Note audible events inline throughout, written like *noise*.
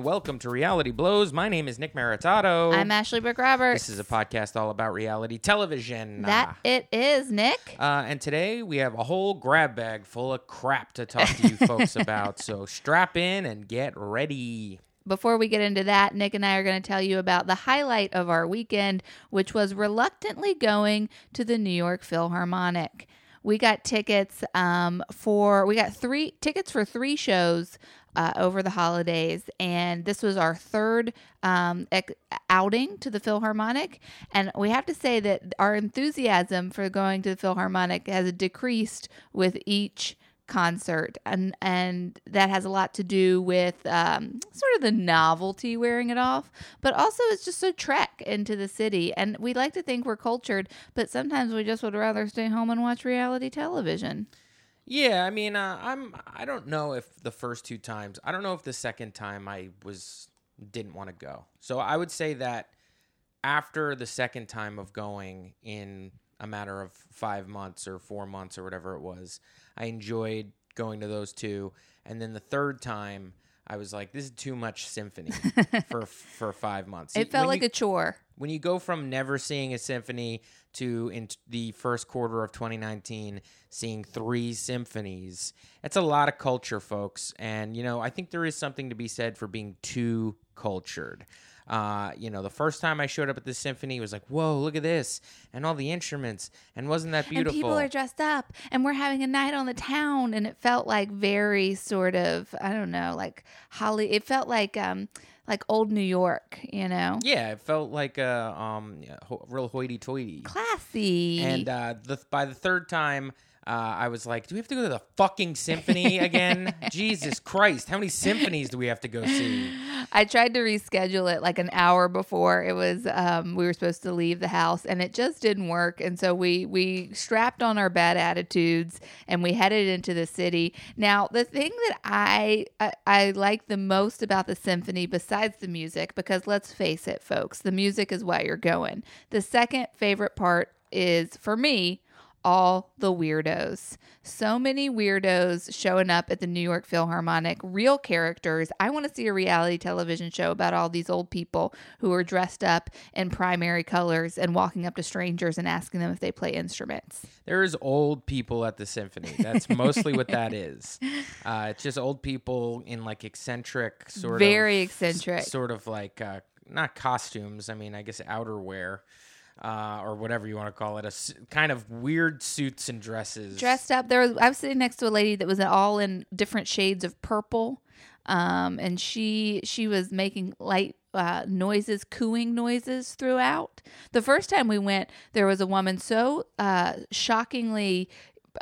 And welcome to Reality Blows. My name is Nick Maritato. I'm Ashley Brooke Roberts. This is a podcast all about reality television. That it is, Nick. Uh, and today we have a whole grab bag full of crap to talk to you *laughs* folks about. So strap in and get ready. Before we get into that, Nick and I are going to tell you about the highlight of our weekend, which was reluctantly going to the New York Philharmonic. We got tickets um, for we got three tickets for three shows uh, over the holidays, and this was our third um, outing to the Philharmonic. And we have to say that our enthusiasm for going to the Philharmonic has decreased with each concert. And and that has a lot to do with um, sort of the novelty wearing it off but also it's just a trek into the city. And we like to think we're cultured but sometimes we just would rather stay home and watch reality television Yeah, I mean, uh, I'm. I don't know if the first two times. I don't know if the second time I was didn't want to go. So I would say that after the second time of going in a matter of five months or four months or whatever it was, I enjoyed going to those two. And then the third time, I was like, this is too much symphony *laughs* for for five months. it felt When like you- a chore when you go from never seeing a symphony to in the first quarter of 2019 seeing three symphonies it's a lot of culture folks. And you know i think there is something to be said for being too cultured uh, you know the first time i showed up at the symphony it was like whoa look at this and all the instruments and wasn't that beautiful and people are dressed up and we're having a night on the town and it felt like very sort of i don't know like holly it felt like um like old new york you know? Yeah it felt like a um, yeah, ho- real hoity-toity. Classy. And uh, the, by the third time, uh, I was like, "Do we have to go to the fucking symphony again? *laughs* Jesus Christ! How many symphonies do we have to go see?" I tried to reschedule it like an hour before it was um, we were supposed to leave the house, and it just didn't work. And so we we strapped on our bad attitudes and we headed into the city. Now, the thing that I I, I like the most about the symphony, besides the music, because let's face it, folks, the music is why you're going. The second favorite part is for me all the weirdos. So many weirdos showing up at the New York Philharmonic, real characters. I want to see a reality television show about all these old people who are dressed up in primary colors and walking up to strangers and asking them if they play instruments. There's old people at the symphony. That's mostly what that is. *laughs* Uh, it's just old people in like eccentric sort Very of very eccentric. sort of like uh, not costumes. I mean, I guess outerwear. Uh, or whatever you want to call it, a kind of weird suits and dresses. Dressed up. There was I was sitting next to a lady that was all in different shades of purple. Um, and she she was making light uh, noises, cooing noises throughout. The first time we went, there was a woman so uh, shockingly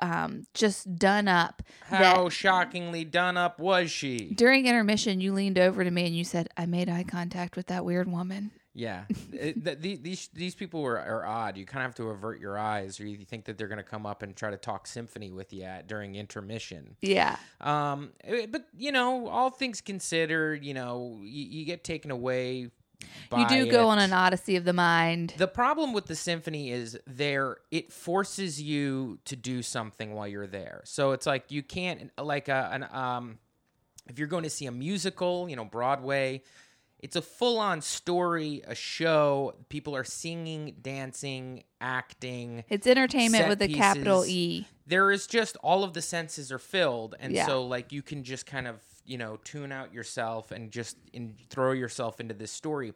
um, just done up How shockingly done up was she? during intermission, you leaned over to me and you said, "I made eye contact with that weird woman." Yeah, It- th- the- these these people are, are odd. You kind of have to avert your eyes, or you think that they're going to come up and try to talk symphony with you at during intermission. Yeah, Um, eh, but you know, all things considered, you know, you, you get taken away. By you do go on an odyssey of the mind. The problem with the symphony is there it forces you to do something while you're there. So it's like you can't like a, an um if you're going to see a musical, you know, Broadway, it's a full-on story, a show. People are singing, dancing, acting. It's entertainment with a capital. E. There is just all of the senses are filled, and Yeah. so like you can just kind of you know tune out yourself and just in, throw yourself into this story.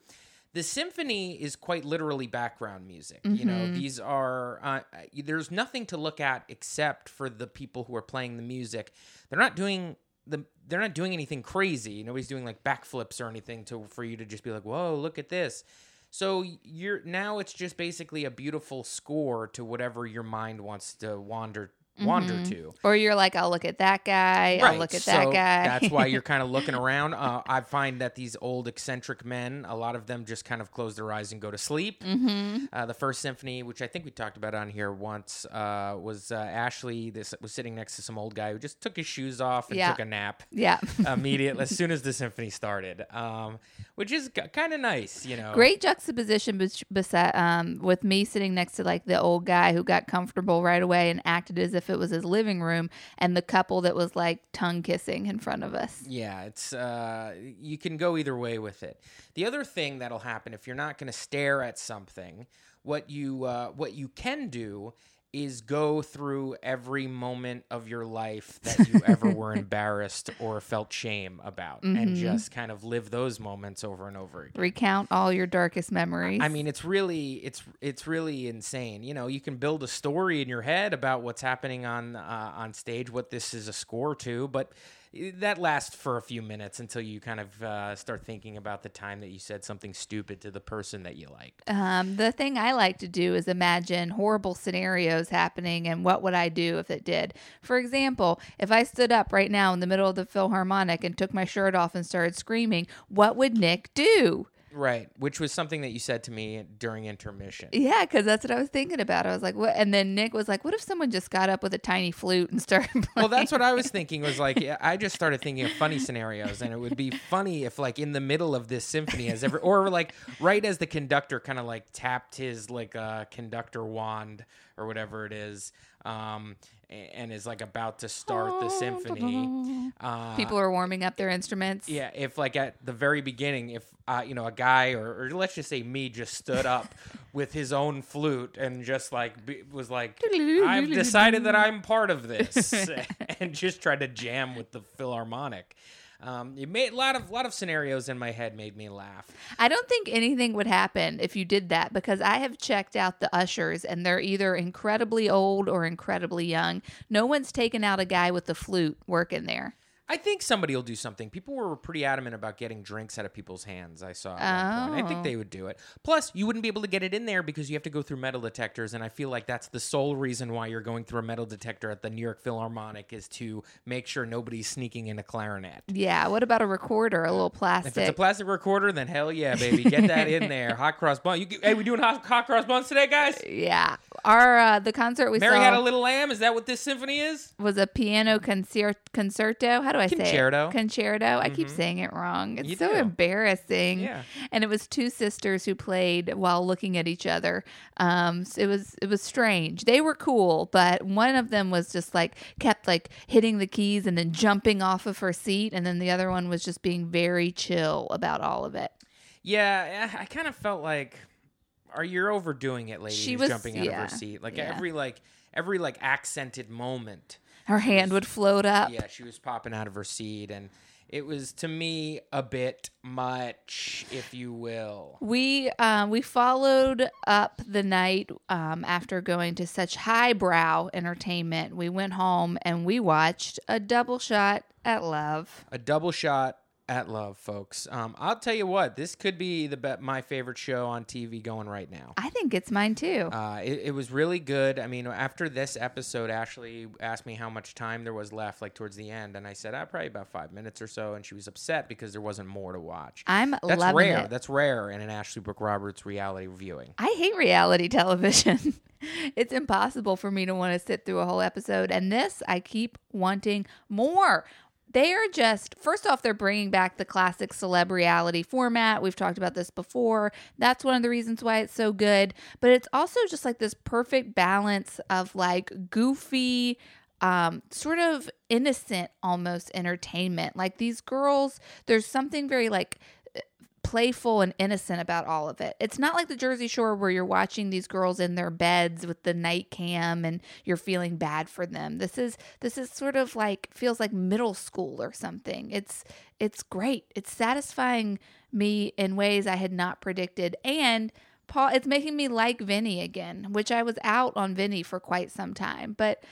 The symphony is quite literally background music. You know, Mm-hmm. these are uh, there's nothing to look at except for the people who are playing the music. They're not doing the they're not doing anything crazy. Nobody's doing like backflips or anything to for you to just be like, "Whoa, look at this." So you're now it's just basically a beautiful score to whatever your mind wants to wander wander to. Or you're like, I'll look at that guy. I'll look at that guy. That's why you're *laughs* kind of looking around. Uh, I find that these old eccentric men, a lot of them just kind of close their eyes and go to sleep. mm-hmm. Uh, the first symphony, which I think we talked about on here once, uh, was uh, Ashley. This was sitting next to some old guy who just took his shoes off and Yeah. took a nap Yeah. *laughs* immediately as soon as the *laughs* symphony started, um, which is kind of nice, you know. Great juxtaposition bes- besi- um, with me sitting next to like the old guy who got comfortable right away and acted as if if it was his living room, and the couple that was like tongue kissing in front of us. Yeah, it's uh, you can go either way with it. The other thing that'll happen if you're not going to stare at something, what you uh, what you can do is go through every moment of your life that you ever were *laughs* embarrassed or felt shame about, and just kind of live those moments over and over again. Recount all your darkest memories. I mean, it's really it's it's really insane. You know, you can build a story in your head about what's happening on uh, on stage, what this is a score to, but that lasts for a few minutes until you kind of uh, start thinking about the time that you said something stupid to the person that you liked. Um, the thing I like to do is imagine horrible scenarios happening and what would I do if it did. For example, if I stood up right now in the middle of the Philharmonic and took my shirt off and started screaming, what would Nick do? Right, which was something that you said to me during intermission. Yeah, because that's what I was thinking about. I was like, what? And then Nick was like, what if someone just got up with a tiny flute and started playing? *laughs* Well, that's what I was thinking. Was like I just started thinking of funny scenarios, and it would be funny if, like, in the middle of this symphony, as ever, or like right as the conductor kind of like tapped his like uh, conductor wand or whatever it is, um, and is like about to start the symphony. Uh, People are warming up their instruments. yeah, if like at the very beginning, if uh, you know a guy or, or let's just say me just stood up *laughs* with his own flute and just like be, was like, *laughs* I've decided that I'm part of this, *laughs* and just tried to jam with the Philharmonic. Um, it made a lot of lot of scenarios in my head made me laugh. I don't think anything would happen if you did that because I have checked out the ushers and they're either incredibly old or incredibly young. No one's taken out a guy with the flute working there. I think somebody will do something. People were pretty adamant about getting drinks out of people's hands. I saw at point. I think Oh. they would do it. Plus, you wouldn't be able to get it in there because you have to go through metal detectors, and I feel like that's the sole reason why you're going through a metal detector at the New York Philharmonic is to make sure nobody's sneaking in a clarinet. Yeah, what about a recorder, a little plastic. If it's a plastic? recorder, then hell yeah, baby, get that in there. *laughs* Hot cross bun. You, hey, we doing hot, hot cross buns today, guys? yeah. Our uh, the concert we Mary saw had a little lamb. Is that what this symphony is? was a piano concert concerto. How do I say Concerto. it? Concerto. I keep saying it wrong. It's You so do. embarrassing. Yeah. And it was two sisters who played while looking at each other. Um, so it was it was strange. They were cool, but one of them was just like kept like hitting the keys and then jumping off of her seat, and then the other one was just being very chill about all of it. Yeah, I I kind of felt like, are you overdoing it, lady? She was- jumping out yeah, of her seat. Like yeah. every like every like accented moment. Her hand would float up. Yeah, she was popping out of her seat, and it was to me a bit much, if you will. We um, we followed up the night um, after going to such highbrow entertainment. We went home and we watched a double shot at Love. A double shot at love, folks. Um, I'll tell you what, this could be the be- my favorite show on TV going right now. I think it's mine too. Uh, it, it was really good. I mean, after this episode, Ashley asked me how much time there was left, like towards the end, and I said, ah, probably about five minutes or so. And she was upset because there wasn't more to watch. I'm That's loving rare. it. That's rare in an Ashley Brooke Roberts reality viewing. I hate reality *laughs* television. it's impossible for me to want to sit through a whole episode. And this, I keep wanting more. They are just, first off, they're bringing back the classic celeb reality format. We've talked about this before. That's one of the reasons why it's so good. But it's also just like this perfect balance of like goofy, um, sort of innocent almost entertainment. Like these girls, there's something very like playful and innocent about all of it. It's not like the Jersey Shore where you're watching these girls in their beds with the night cam and you're feeling bad for them. This is this is sort of like feels like middle school or something. It's it's great. It's satisfying me in ways I had not predicted and Paul, it's making me like Vinny again, which I was out on Vinny for quite some time. But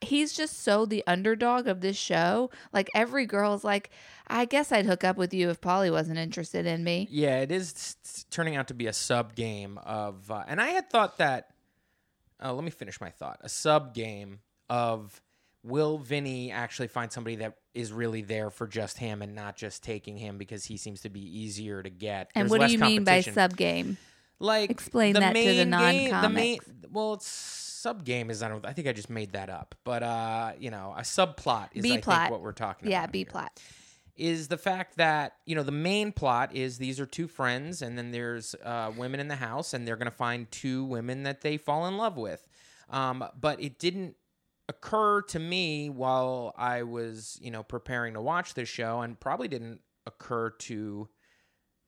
he's just so the underdog of this show. Like every girl's like, I guess I'd hook up with you if Pauly wasn't interested in me. Yeah, it is turning out to be a sub game of, uh, and I had thought that. Uh, let me finish my thought. A sub game of will Vinny actually find somebody that is really there for just him and not just taking him because he seems to be easier to get. And There's what do you mean by sub game? Like Explain the that to the main- non-comics. well, it's sub game is I don't. I think I just made that up, but uh, you know, a subplot is I B-plot. think what we're talking Yeah, about. Yeah, B here plot. is the fact that you know the main plot is these are two friends and then there's uh, women in the house and they're going to find two women that they fall in love with um, but it didn't occur to me while I was, you know, preparing to watch this show and probably didn't occur to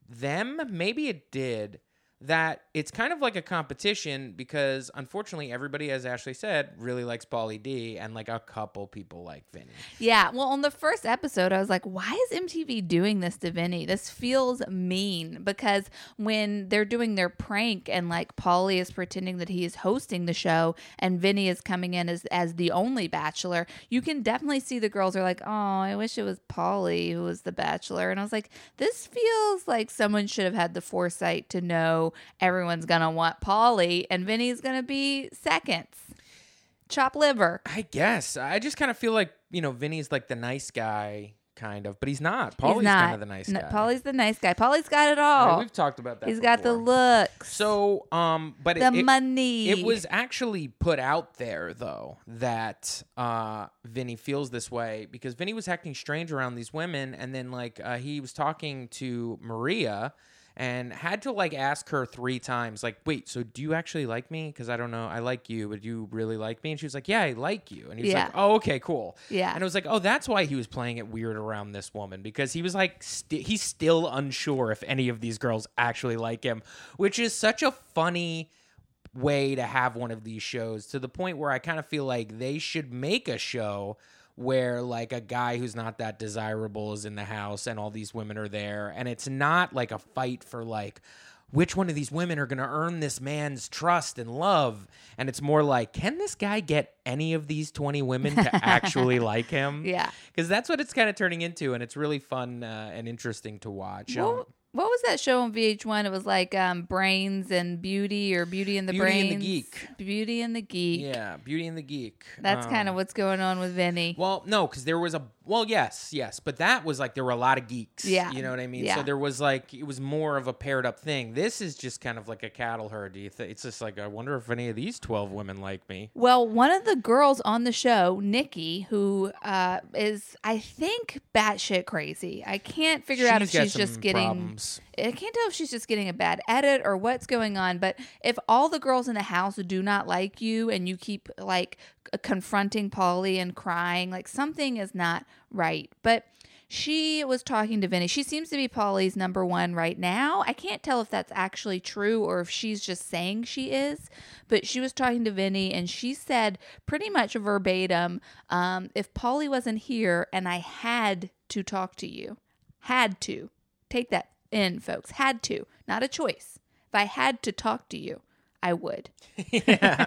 them. Maybe it did that it's kind of like a competition because unfortunately everybody, as Ashley said, really likes Pauly D and like a couple people like Vinny. Yeah. Well, on the first episode, I was like, why is MTV doing this to Vinny? This feels mean because when they're doing their prank and like Pauly is pretending that he is hosting the show and Vinny is coming in as, as the only bachelor, you can definitely see the girls are like, oh, I wish it was Pauly who was the bachelor. And I was like, this feels like someone should have had the foresight to know everyone's gonna want Pauly and Vinny's gonna be seconds. Chop liver. I guess. I just kind of feel like, you know, Vinny's like the nice guy, kind of, but he's not. Not. kind of the nice No, guy. Pauly's the nice guy. Pauly's got it all. we've talked about that. He's got the before. looks, So, um, but the it, it- money. It was actually put out there though that uh Vinny feels this way because Vinny was acting strange around these women and then like uh, he was talking to Maria and had to like ask her three times like wait so do you actually like me because I don't know I like you but do you really like me and she was like yeah I like you and he was Yeah. like oh okay cool Yeah. and it was like oh that's why he was playing it weird around this woman because he was like st- he's still unsure if any of these girls actually like him which is such a funny way to have one of these shows to the point where I kind of feel like they should make a show where like a guy who's not that desirable is in the house and all these women are there. And it's not like a fight for like which one of these women are going to earn this man's trust and love. And it's more like can this guy get any of these 20 women to *laughs* actually like him? Yeah. because that's what it's kind of turning into and it's really fun uh, and interesting to watch. Um, What, was that show on VH1? It was like um, Brains and Beauty or Beauty and the Beauty and the Brains. Geek. Beauty and the Geek. yeah beauty and the geek That's Um, kind of what's going on with Vinny. Well, no, because there was a well, yes, yes, but that was like there were a lot of geeks. Yeah. you know what I mean. Yeah. So there was like it was more of a paired up thing. This is just kind of like a cattle herd. Do you think it's just like I wonder if any of these twelve women like me? Well, one of the girls on the show, Nikki, who uh, is, I think, batshit crazy. I can't figure out if she's just getting. problems. I can't tell if she's just getting a bad edit or what's going on. But if all the girls in the house do not like you and you keep like confronting Pauly and crying, like something is not right. But she was talking to Vinny. She seems to be Pauly's number one right now. I can't tell if that's actually true or if she's just saying she is. But she was talking to Vinny and she said pretty much verbatim um, if Pauly wasn't here and I had to talk to you, had to, take that in, folks, had to, not a choice. If I had to talk to you, I would. *laughs* yeah.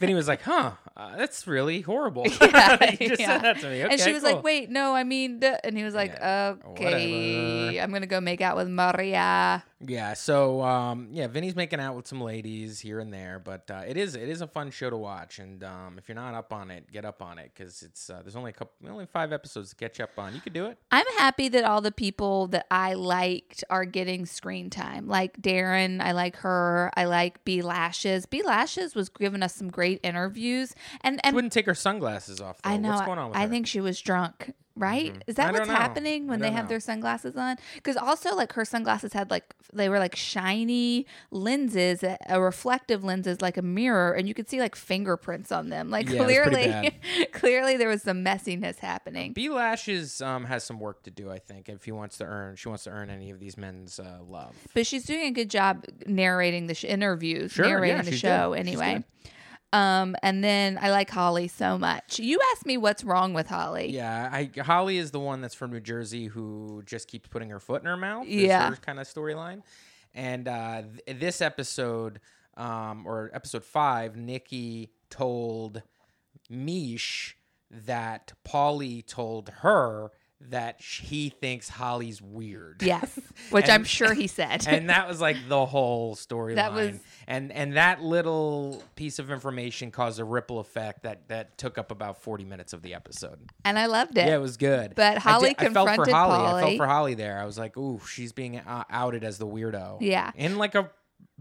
Vinny was like, "Huh, uh, that's really horrible." *laughs* *laughs* Yeah, he just yeah. said that to me. and she was cool. like, "Wait, no, I mean," duh," and he was like, Yeah, "Okay, whatever. I'm gonna go make out with Maria." Yeah, so um, yeah, Vinny's making out with some ladies here and there, but uh, it is it is a fun show to watch, and um, if you're not up on it, get up on it because it's uh, there's only a couple, only five episodes to catch up on. You could do it. I'm happy that all the people that I liked are getting screen time. Like Darren, I like her. I like B Lashes. B Lashes was giving us some great interviews, and She and wouldn't take her sunglasses off. Though. I know. What's going on with I her? think she was drunk. Right? Mhm. Is that don't what's happening when they have know. their sunglasses on? Because also, like her sunglasses had like they were like shiny lenses, uh, reflective lenses, like a mirror, and you could see like fingerprints on them. Like Yeah, it was pretty clearly, *laughs* clearly there was some messiness happening. B Lashes um, has some work to do. I think if he wants to earn, she wants to earn any of these men's uh, love. But she's doing a good job narrating the sh- interviews, Sure, narrating yeah, the show. She's anyway. Um, and then I like Holly so much. You asked me what's wrong with Holly. Yeah, I, Holly is the one that's from New Jersey who just keeps putting her foot in her mouth. Yeah. kind of storyline. And uh, th- this episode, um, or episode five, Nikki told Mish that Pauly told her that he thinks Holly's weird. Yes, *laughs* which And- I'm sure he said. *laughs* and that was like the whole storyline. That was- and and that little piece of information caused a ripple effect that that took up about forty minutes of the episode. and I loved it. Yeah, it was good. But I Holly did- I felt for confronted Holly. I felt for Holly there. I was like, ooh, she's being uh, outed as the weirdo. Yeah. in like a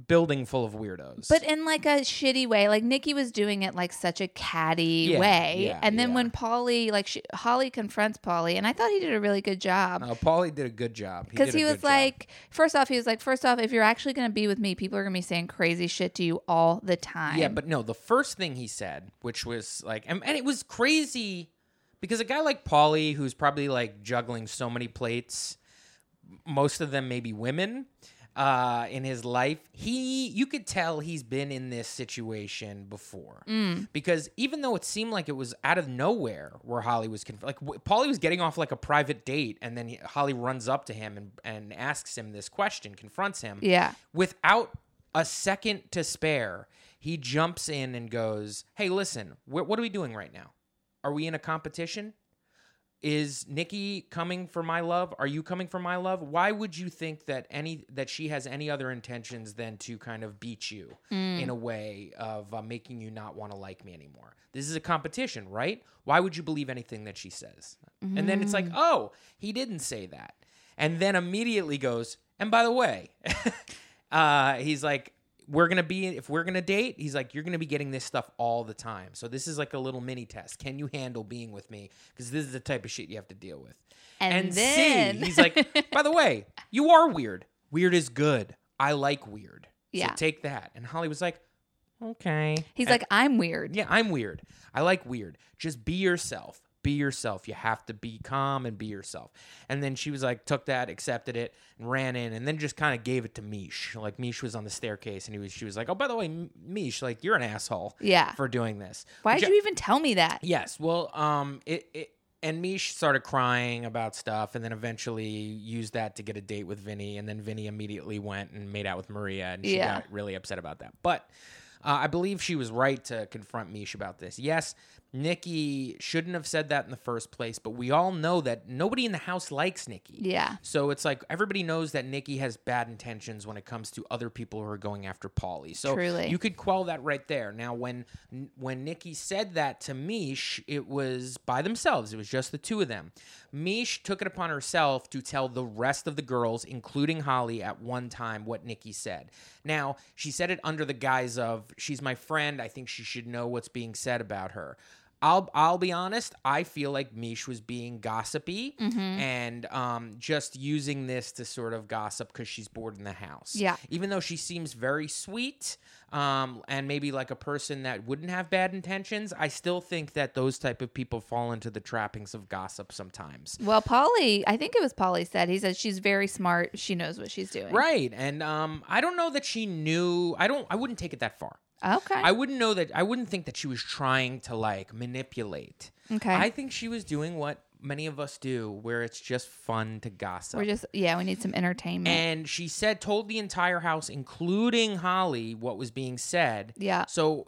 building full of weirdos. But in like a shitty way, like Nikki was doing it like such a catty Yeah, way, yeah, and then yeah. when Pauly, like she, Holly confronts Pauly, and I thought he did a really good job uh, Pauly did a good job because did a he, was job. like, first off, he was like, first off, if you're actually going to be with me, people are going to be saying crazy shit to you all the time. Yeah, but no, the first thing he said, which was like, and, and it was crazy because a guy like Pauly, who's probably like juggling so many plates, most of them maybe women, uh, in his life, he you could tell he's been in this situation before Mm. because even though it seemed like it was out of nowhere where Holly was conf- like w- Pauly was getting off like a private date, and then he, Holly runs up to him and and asks him this question, confronts him, yeah, without a second to spare, he jumps in and goes, "Hey, listen, wh- what are we doing right now? Are we in a competition? Is Nikki coming for my love? Are you coming for my love? Why would you think that any that she has any other intentions than to kind of beat you in a way of uh, making you not want to like me anymore? This is a competition, right? Why would you believe anything that she says?" And then it's like, "Oh, he didn't say that." And then immediately goes, "And by the way, *laughs* uh, he's like, we're gonna be if we're gonna date. He's like, you're gonna be getting this stuff all the time. So this is like a little mini test. Can you handle being with me? Because this is the type of shit you have to deal with. And C, then- he's like, *laughs* by the way, you are weird. Weird is good. I like weird. Yeah. So take that. And Holly was like, okay. he's And- like, I'm weird. yeah, I'm weird. I like weird. Just be yourself. Be yourself. You have to be calm and be yourself. And then she was like, took that, accepted it, and ran in, and then just kind of gave it to Mish. Like Mish was on the staircase, and he was, she was like, "Oh, by the way, Mish, like you're an asshole Yeah. for doing this." Why Which did I- you even tell me that? Yes. Well, um, it, it and Mish started crying about stuff, and then eventually used that to get a date with Vinny, and then Vinny immediately went and made out with Maria, and she Yeah. got really upset about that. But uh, I believe she was right to confront Mish about this. Yes, Nikki shouldn't have said that in the first place, but we all know that nobody in the house likes Nikki. Yeah. So it's like everybody knows that Nikki has bad intentions when it comes to other people who are going after Pauly. So Truly. you could quell that right there. Now, when when Nikki said that to Mish, it was by themselves. It was just the two of them. Mish took it upon herself to tell the rest of the girls, including Holly, at one time what Nikki said. Now, she said it under the guise of she's my friend. I think she should know what's being said about her. I'll I'll be honest. I feel like Mish was being gossipy Mm-hmm. and um, just using this to sort of gossip because she's bored in the house. Yeah. Even though she seems very sweet um, and maybe like a person that wouldn't have bad intentions, I still think that those type of people fall into the trappings of gossip sometimes. Well, Pauly, I think it was Pauly said. He said she's very smart. She knows what she's doing. Right. And um, I don't know that she knew. I don't. I wouldn't take it that far. Okay. I wouldn't know that. I wouldn't think that she was trying to like manipulate. okay. I think she was doing what many of us do, where it's just fun to gossip. We're just yeah. We need some entertainment. and she said, told the entire house, including Holly, what was being said. yeah. So,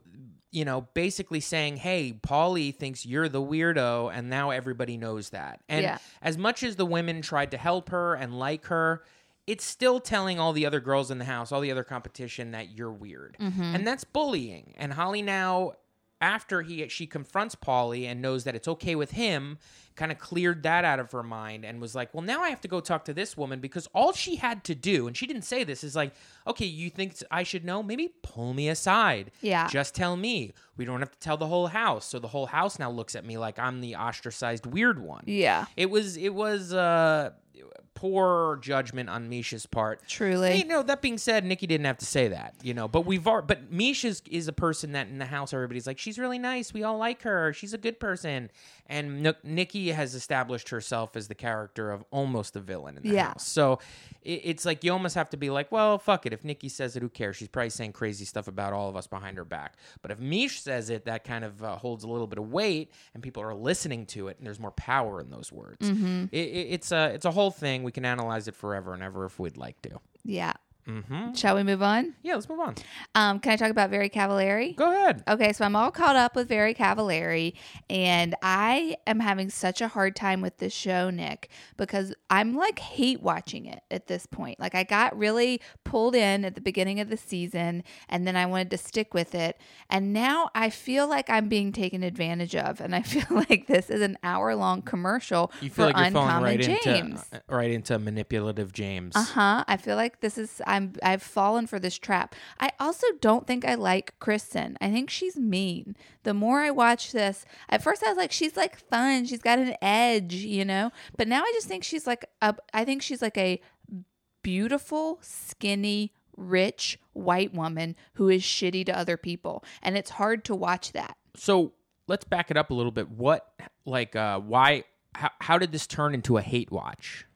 you know, basically saying, hey, Pauly thinks you're the weirdo, and now everybody knows that. And Yeah. as much as the women tried to help her and like her, it's still telling all the other girls in the house, all the other competition, that you're weird. And that's bullying. And Holly now, after he she confronts Pauly and knows that it's okay with him, kind of cleared that out of her mind and was like, well, now I have to go talk to this woman because all she had to do, and she didn't say this, is like, okay, you think I should know? Maybe pull me aside. Yeah. Just tell me. We don't have to tell the whole house. So the whole house now looks at me like I'm the ostracized weird one. Yeah. It was it was uh poor judgment on Misha's part. Truly. You know, that being said, Nikki didn't have to say that, you know, but we've al- but Misha's is a person that in the house everybody's like, she's really nice. We all like her. She's a good person. And N- Nikki has established herself as the character of almost a villain in the Yeah. house. So it, it's like you almost have to be like, well, fuck it. If Nikki says it, who cares? She's probably saying crazy stuff about all of us behind her back. But if Mish says it, that kind of uh, holds a little bit of weight, and people are listening to it, and there's more power in those words. Mm-hmm. It, it, it's a it's a whole thing. We can analyze it forever and ever if we'd like to. Yeah. Mm-hmm. Shall we move on? Yeah, let's move on. Um, can I talk about Very Cavallari? Go ahead. Okay, so I'm all caught up with Very Cavallari, and I am having such a hard time with this show, Nick, because I'm like hate watching it at this point. Like, I got really pulled in at the beginning of the season, and then I wanted to stick with it. And now I feel like I'm being taken advantage of, and I *laughs* feel like this is an hour long commercial You feel for like you're falling right James. into uh, right into manipulative James. Uh huh. I feel like this is. I'm I've fallen for this trap. I also don't think I like Kristin. I think she's mean. The more I watch this, at first I was like, she's like fun. She's got an edge, you know. But now I just think she's like a. I think she's like a beautiful, skinny, rich white woman who is shitty to other people, and it's hard to watch that. So let's back it up a little bit. What, like, uh, why, how, how did this turn into a hate watch?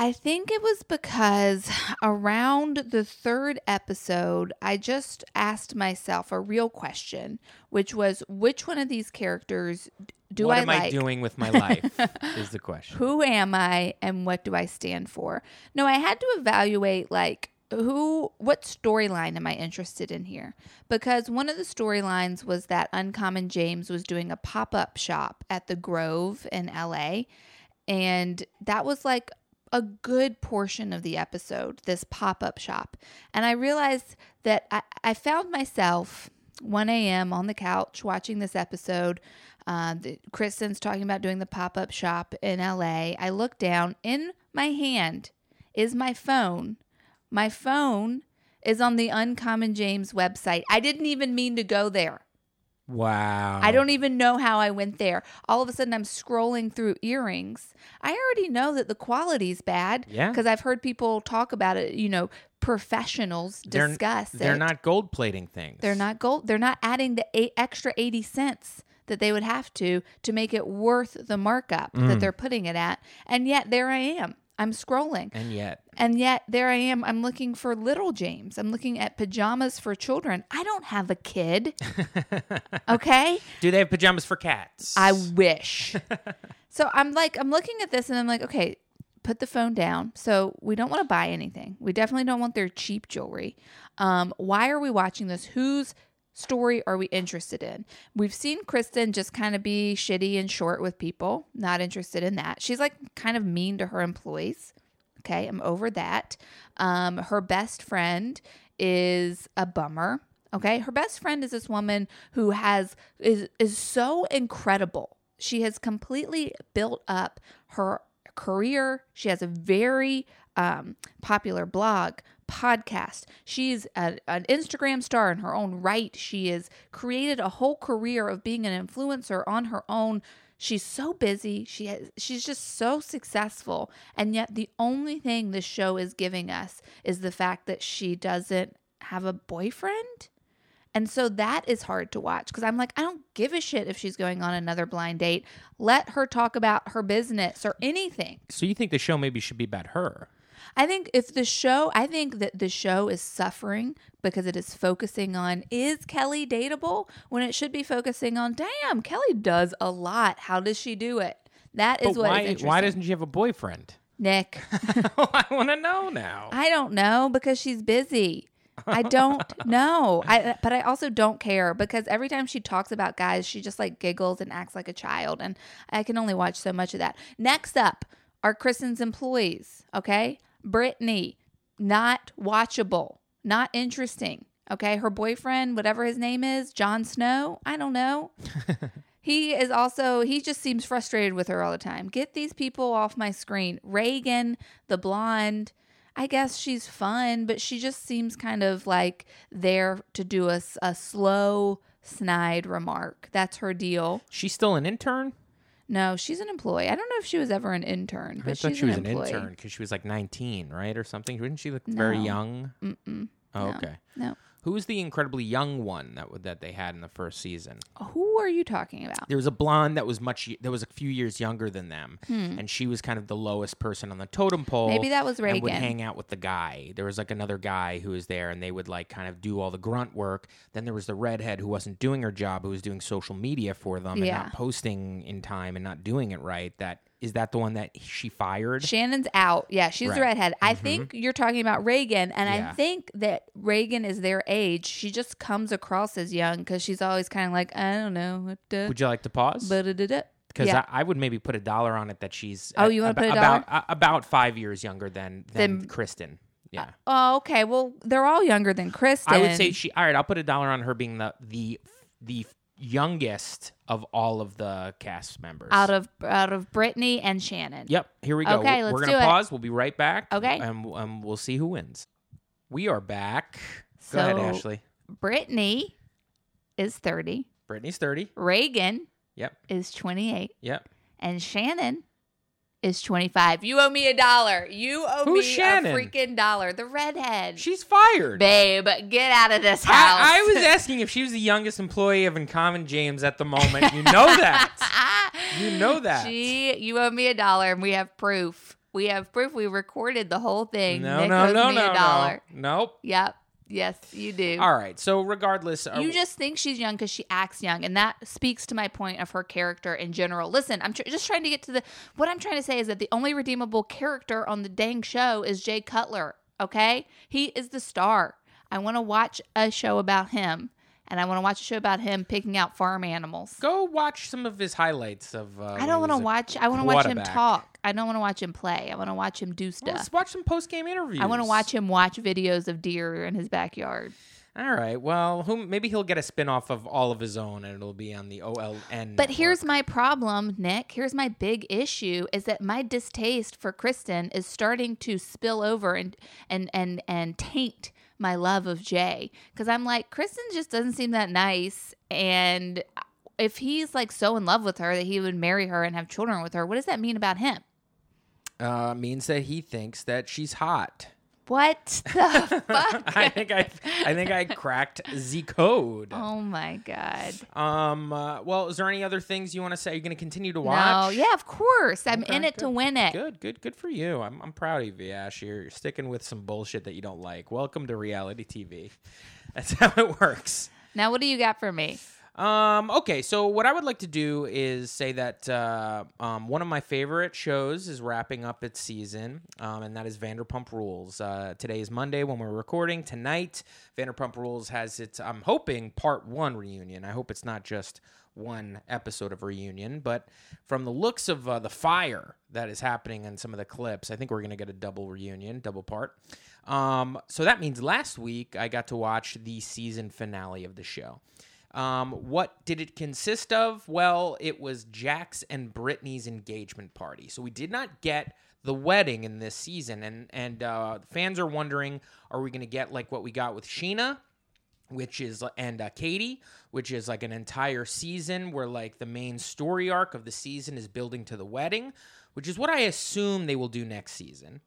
I think it was because around the third episode, I just asked myself a real question, which was which one of these characters do I what I am like? I doing with my *laughs* life? is the question. Who am I and what do I stand for? No, I had to evaluate like who what storyline am I interested in here? Because one of the storylines was that Uncommon James was doing a pop-up shop at the Grove in LA and that was like a good portion of the episode, this pop-up shop. And I realized that I, I found myself 1 a.m. on the couch watching this episode. Uh, the, Kristin's talking about doing the pop-up shop in LA. I look down. In my hand is my phone. My phone is on the Uncommon James website. I didn't even mean to go there. Wow. I don't even know how I went there. All of a sudden, I'm scrolling through earrings. I already know that the quality's bad. Yeah. Because I've heard people talk about it. You know, professionals They're- discuss They're it. not gold plating things. They're not gold. They're not adding the eight, extra eighty cents that they would have to to make it worth the markup Mm. that they're putting it at. And yet, there I am. I'm scrolling. And yet, And yet, there I am. I'm looking for little James. I'm looking at pajamas for children. I don't have a kid. *laughs* Okay. do they have pajamas for cats? I wish. *laughs* so I'm like, I'm looking at this and I'm like, okay, put the phone down. So we don't want to buy anything. We definitely don't want their cheap jewelry. Um, why are we watching this? Whose story are we interested in? We've seen Kristin just kind of be shitty and short with people. Not interested in that. She's like kind of mean to her employees. Okay, I'm over that. Um, her best friend is a bummer. Okay, her best friend is this woman who has is is so incredible. She has completely built up her career. She has a very um, popular blog, podcast. She's a, an Instagram star in her own right. She has created a whole career of being an influencer on her own. She's so busy. She has, she's just so successful. And yet the only thing this show is giving us is the fact that she doesn't have a boyfriend. And so that is hard to watch because I'm like, I don't give a shit if she's going on another blind date. Let her talk about her business or anything. so you think the show maybe should be about her? I think if the show, I think that the show is suffering because it is focusing on is Kelly dateable when it should be focusing on, damn, Kelly does a lot. How does she do it? That is But what is why? interesting. Why doesn't she have a boyfriend? Nick? *laughs* Oh, I want to know now. I don't know because she's busy. I don't *laughs* know. I but I also don't care because every time she talks about guys, she just like giggles and acts like a child and I can only watch so much of that. Next up are Kristin's employees, okay? Brittany, not watchable, not interesting. Okay, her boyfriend, whatever his name is, Jon Snow, I don't know. *laughs* He is also, he just seems frustrated with her all the time. Get these people off my screen. Reagan, the blonde, I guess she's fun, but she just seems kind of like there to do a slow, snide remark. That's her deal. She's still an intern. No, she's an employee. I don't know if she was ever an intern, but I thought she's she was an employee. intern because she was like 19, right, or something. Didn't she look very young? Mm-mm. Oh, No. okay. No. Who was the incredibly young one that that they had in the first season? Who are you talking about? There was a blonde that was much that was a few years younger than them, Hmm. and she was kind of the lowest person on the totem pole. Maybe that was and would hang out with the guy. There was like another guy who was there, and they would like kind of do all the grunt work. Then there was the redhead who wasn't doing her job, who was doing social media for them and not posting in time and not doing it right. That is that the one that she fired? Shannon's out. Yeah, she's the Right. redhead. I mm-hmm. think you're talking about Reagan, and Yeah. I think that Reagan is their age. She just comes across as young because she's always kind of like, I don't know. what the- Would you like to pause? Because yeah. I, I would maybe put a dollar on it that she's. Oh, you wanna aba- put a about about five years younger than than Then- Kristin. Yeah, uh, Oh, okay. Well, they're all younger than Kristin. I would say she. All right, I'll put a dollar on her being the the the youngest of all of the cast members. Out of out of Brittany and Shannon. Yep, here we go. Okay, We're- let's We're gonna it. pause. We'll be right back. Okay. and um, we'll see who wins. We are back. Go ahead, Ashley. Brittany is 30. Brittany's thirty. Reagan Yep, is 28. yep. And Shannon is 25. You owe me a dollar. You owe Who's me Shannon? a freaking dollar. The redhead. She's fired. Babe, get out of this house. I, I was asking if she was the youngest employee of Uncommon James at the moment. You know that. *laughs* You know that. She, you owe me a dollar, and we have proof. We have proof. We recorded the whole thing. no, Nick no, owes no, me no, a dollar. no. Nope. Yep. Yes, you do. All right. So regardless, You just think she's young because she acts young, and that speaks to my point of her character in general. Listen, I'm tr- just trying to get to the. What I'm trying to say is that the only redeemable character on the dang show is Jay Cutler. Okay, he is the star. I want to watch a show about him, and I want to watch a show about him picking out farm animals. go watch some of his highlights of. Uh, I don't want to watch. I want to watch him talk. I don't want to watch him play. I want to watch him do Well, stuff. Let's watch some post game interviews. I want to watch him watch videos of deer in his backyard. All right. Well, who, maybe he'll get a spin off of all of his own, and it'll be on the OLN. But here's my problem, Nick. Here's my big issue is that my distaste for Kristin is starting to spill over and and and and taint my love of Jay because I'm like Kristin just doesn't seem that nice and if he's like so in love with her that he would marry her and have children with her, what does that mean about him? uh, means that he thinks that she's hot. What the *laughs* fuck? I think I, I think I cracked the code. oh my god. Um. Uh, well, is there any other things you want to say? You're you going to continue to watch? No, yeah, of course. I'm Okay, in it to win it. Good, good, good for you. I'm, I'm proud of you, Ash. You're, you're sticking with some bullshit that you don't like. Welcome to reality TV. *laughs* That's how it works. Now, what do you got for me? Um, okay, so what I would like to do is say that uh, um, one of my favorite shows is wrapping up its season, um, and that is Vanderpump Rules. Uh, today is Monday when we're recording. Tonight, Vanderpump Rules has its, I'm hoping, part one reunion. I hope it's not just one episode of reunion, but from the looks of uh, the fire that is happening in some of the clips, I think we're going to get a double reunion, double part. Um, so that means last week I got to watch the season finale of the show. Um, what did it consist of? Well, it was Jax and Brittany's engagement party. So we did not get the wedding in this season, and and uh, fans are wondering, are we going to get like what we got with Scheana? which is and uh, Katie, which is like an entire season where like the main story arc of the season is building to the wedding, which is what I assume they will do next season.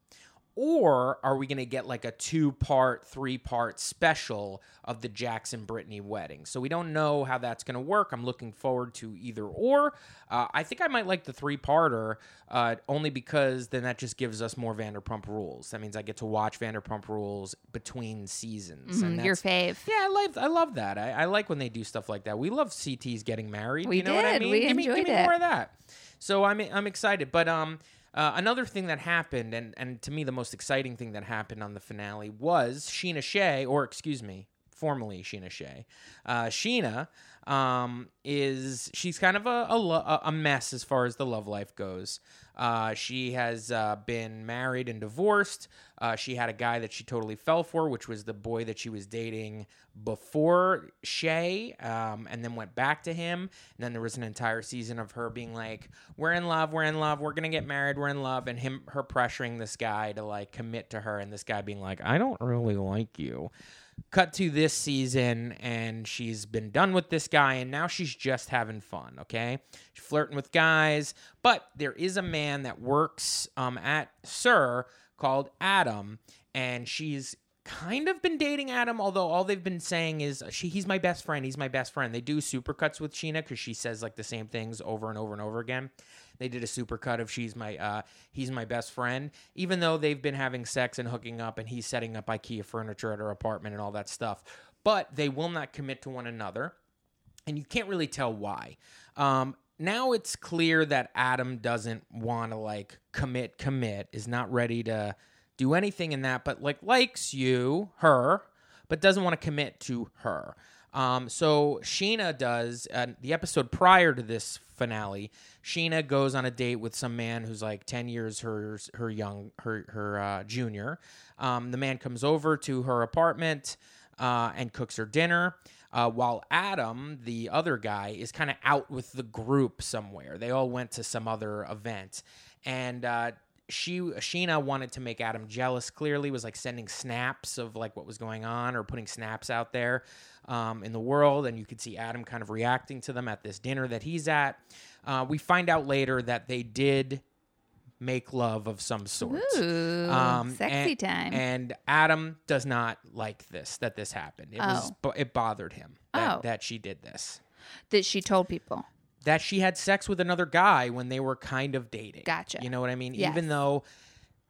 Or are we going to get like a two part, three part special of the Jackson Brittany wedding? So we don't know how that's going to work. I'm looking forward to either or. Uh, I think I might like the three parter uh, only because then that just gives us more Vanderpump rules. That means I get to watch Vanderpump rules between seasons. and Mm, your fave. yeah, I love I love that. I, I like when they do stuff like that. We love CTs getting married. We you know what I did. mean? We give me, enjoyed give me it. more of that. So I'm I'm excited. But um uh, another thing that happened, and and to me the most exciting thing that happened on the finale was Scheana Shay, or excuse me, formerly Scheana Shay. Uh, Scheana um, is she's kind of a, a a mess as far as the love life goes. Uh, she has uh, been married and divorced. Uh, she had a guy that she totally fell for, which was the boy that she was dating before Shay, um, and then went back to him. And then there was an entire season of her being like, "We're in love, we're in love, we're gonna get married, we're in love," and him her pressuring this guy to like commit to her, and this guy being like, "I don't really like you." Cut to this season and she's been done with this guy and now she's just having fun okay? She's flirting with guys but there is a man that works um, at SUR called adam and she's kind of been dating adam although all they've been saying is she he's my best friend he's my best friend. They do supercuts with Scheana because she says like the same things over and over and over again they did a supercut of she's my uh, he's my best friend. Even though they've been having sex and hooking up and he's setting up ikea furniture at her apartment and all that stuff. But they will not commit to one another and you can't really tell why. Um, now it's clear that adam doesn't want to like commit commit is not ready to do anything in that but like likes you her but doesn't want to commit to her um, so Scheana does uh, the episode prior to this finale. Scheana goes on a date with some man who's like ten years her her young her her uh, junior. Um, the man comes over to her apartment. uh, and cooks her dinner. Uh, while Adam, the other guy, is kind of out with the group somewhere. They all went to some other event, and uh, she Scheana wanted to make Adam jealous. Clearly, was like sending snaps of like what was going on or putting snaps out there um, in the world, and you could see Adam kind of reacting to them at this dinner that he's at. Uh, we find out later that they did make love of some sort. Ooh, sexy and, time. And Adam does not like this that this happened. It Oh. bo- it bothered him that, Oh. that she did this. that she told people. That she had sex with another guy when they were kind of dating. Gotcha. You know what I mean? Yes. Even though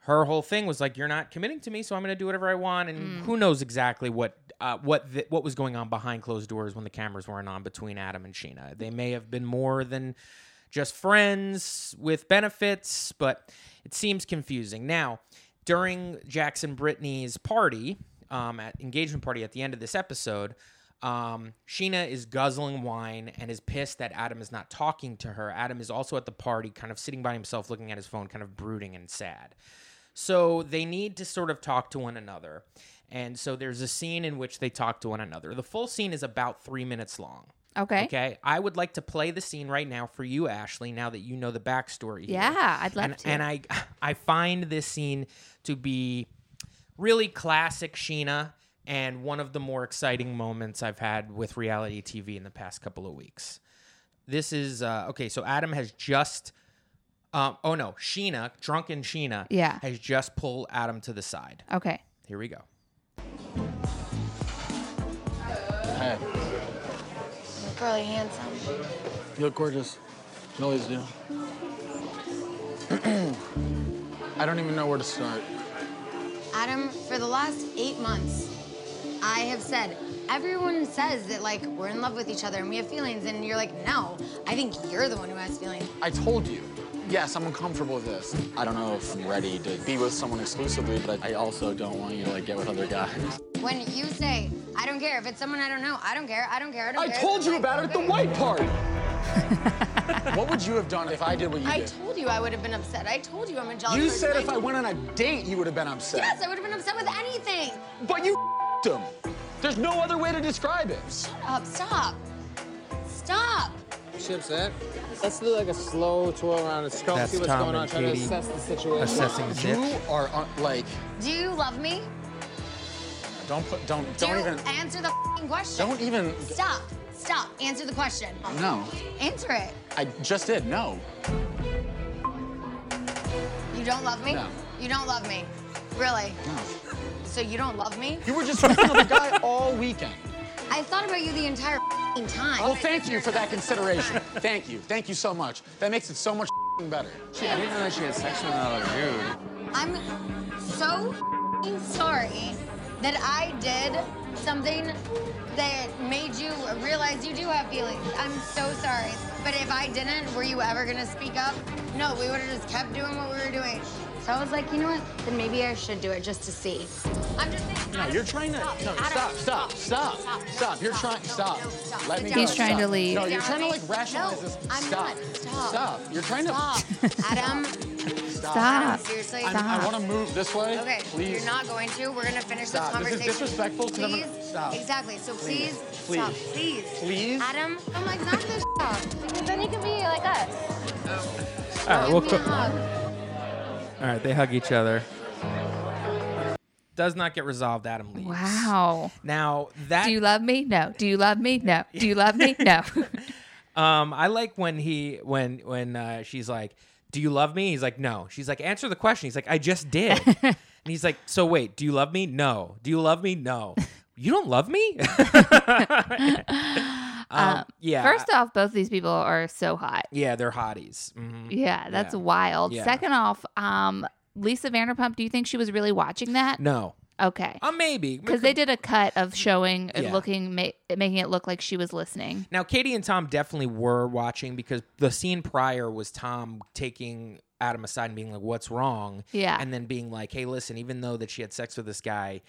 her whole thing was like, "You're not committing to me, so I'm going to do whatever I want." And Mm. who knows exactly what uh, what th- what was going on behind closed doors when the cameras weren't on between Adam and Scheana. They may have been more than just friends with benefits, but it seems confusing. Now, during Jax and Brittany's party, um, at engagement party at the end of this episode, um, Scheana is guzzling wine and is pissed that Adam is not talking to her. Adam is also at the party, kind of sitting by himself, looking at his phone, kind of brooding and sad. So they need to sort of talk to one another. And so there's a scene in which they talk to one another. The full scene is about three minutes long. Okay. Okay. I would like to play the scene right now for you, Ashley, now that you know the backstory. here. Yeah, I'd love and, to. And I, I find this scene to be really classic Scheana and one of the more exciting moments I've had with reality TV in the past couple of weeks. This is uh, okay. So Adam has just, um, oh no, Scheana, drunken Scheana, Yeah. has just pulled Adam to the side. okay. Here we go. Hey, Look really handsome. you look gorgeous. You always do. *clears throat* I don't even know where to start. Adam, for the last eight months, I have said, everyone says that, like, we're in love with each other and we have feelings, and you're like, no, I think you're the one who has feelings. I told you. Yes, I'm uncomfortable with this. I don't know if I'm ready to be with someone exclusively, but I also don't want you to like get with other guys. When you say, I don't care, if it's someone I don't know, I don't care, I don't care, I don't I care. told you about it at the white party. *laughs* what would you have done if I did what you I did? I told you I would have been upset. I told you I'm a jealous You person. said if I told- went on a date, you would have been upset. Yes, I would have been upset with anything. But you *laughs* him. There's no other way to describe it. Shut up, Stop. She upset? Let's do like a slow twirl around the skull, That's see what's Tom going on, and try to Katie assess the situation. Assessing the You ditch. are un- like, Do you love me? don't put, don't, Do don't you even, answer the fing question. don't even. Stop. Stop. Answer the question. No, Answer it. I just did. No. You don't love me? No. You don't love me. Really? No. So you don't love me? You were just with another guy all weekend. I thought about you the entire fing time. Well, thank you for that consideration. Thank you. Thank you so much. That makes it so much better. She, I didn't know that she had sex with another dude. I'm so fing sorry that I did something that made you realize you do have feelings. I'm so sorry. But if I didn't, were you ever gonna speak up? No, we would have just kept doing what we were doing. So I was like, you know what? Then maybe I should do it just to see. I'm just saying. No, you're trying to. No, stop, stop, stop, stop. You're trying. To stop. Let me go. He's trying to leave. No, you're trying to like rationalize no, this. I'm Stop. not. Stop. Stop. You're trying to. Stop. *laughs* Adam, Stop. seriously. I'm- I want to move this way. Okay, Please. you're not going to. We're gonna finish Stop. this This is conversation. disrespectful 'cause I'm Please. gonna- stop. Exactly. So please, Please. stop. Please. Please? Adam, I'm like, knock this off. Because then you can be like us. All right, Give well, me co- a hug. All right, they hug each other. Does not get resolved. Adam leaves. Wow. Now that Do you love me? No. Do you love me? No. Do you love me? *laughs* No. Um, I like when he when when uh, she's like, "Do you love me?" He's like, "No." She's like, "Answer the question." He's like, "I just did." *laughs* and he's like, "So wait, do you love me?" No. Do you love me? No. You don't love me? *laughs* *laughs* um, yeah. First off, both these people are so hot. yeah, they're hotties. Mhm. Yeah, that's Yeah. wild. Yeah. Second off, um, Lisa Vanderpump, do you think she was really watching that? No. Okay. Uh, maybe Because they did a cut of showing, uh, Yeah. looking, ma- making it look like she was listening. Now, Katie and Tom definitely were watching because the scene prior was Tom taking Adam aside and being like, "What's wrong?" Yeah. and then being like, "Hey, listen, even though that she had sex with this guy,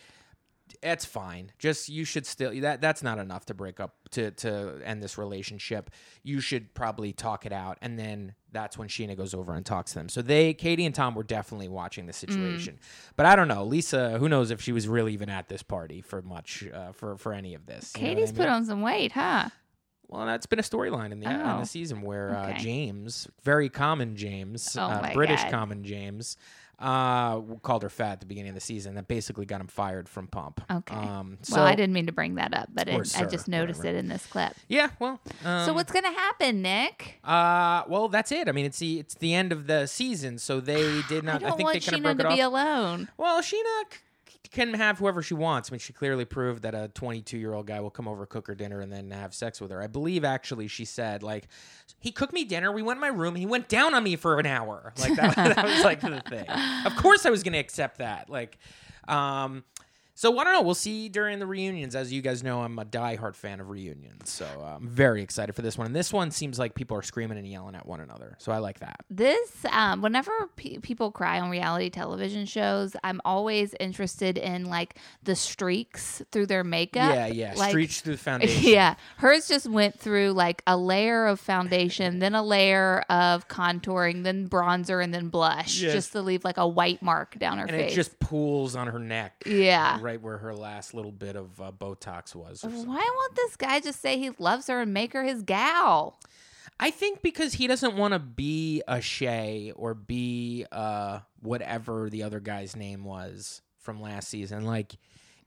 That's fine. Just you should still that that's not enough to break up to to end this relationship. You should probably talk it out, and then that's when Scheana goes over and talks to them. So they, Katie and Tom, were definitely watching the Mm. situation. But I don't know, Lisa. Who knows if she was really even at this party for much uh, for for any of this? know I Katie's mean? put on some weight, huh? Well, that's been a storyline in the in Oh. the season where uh, James, very common James, Oh uh, British God. common James, uh, called her fat at the beginning of the season. That basically got him fired from Pump. Okay. Um, so, well, I didn't mean to bring that up, but it, I just noticed whatever. it in this clip. Yeah. Well. Um, so what's gonna happen, Nick? Uh, well, that's it. I mean, it's the it's the end of the season, so they *sighs* did not. I don't think want they kind Scheana of broke to be alone. Well, Scheana can have whoever she wants. I mean, she clearly proved that a 22 year old guy will come over, cook her dinner, and then have sex with her. I believe actually she said like, he cooked me dinner. We went in my room. He went down on me for an hour. Like that, *laughs* that was like the thing. Of course, I was going to accept that. Like, um. So I don't know. We'll see during the reunions. As you guys know, I'm a diehard fan of reunions, so I'm very excited for this one. And this one seems like people are screaming and yelling at one another, so I like that. This, um, whenever pe- people cry on reality television shows, I'm always interested in like the streaks through their makeup. Yeah, yeah. Like, Streets through the *laughs* foundation. Yeah, hers just went through like a layer of foundation, then a layer of contouring, then bronzer, and then blush, Yes. just to leave like a white mark down her and face. it just pools on her neck. Yeah. Right where her last little bit of uh, Botox was. Why won't this guy just say he loves her and make her his gal? I think because he doesn't want to be a Shay or be uh, whatever the other guy's name was from last season. Like,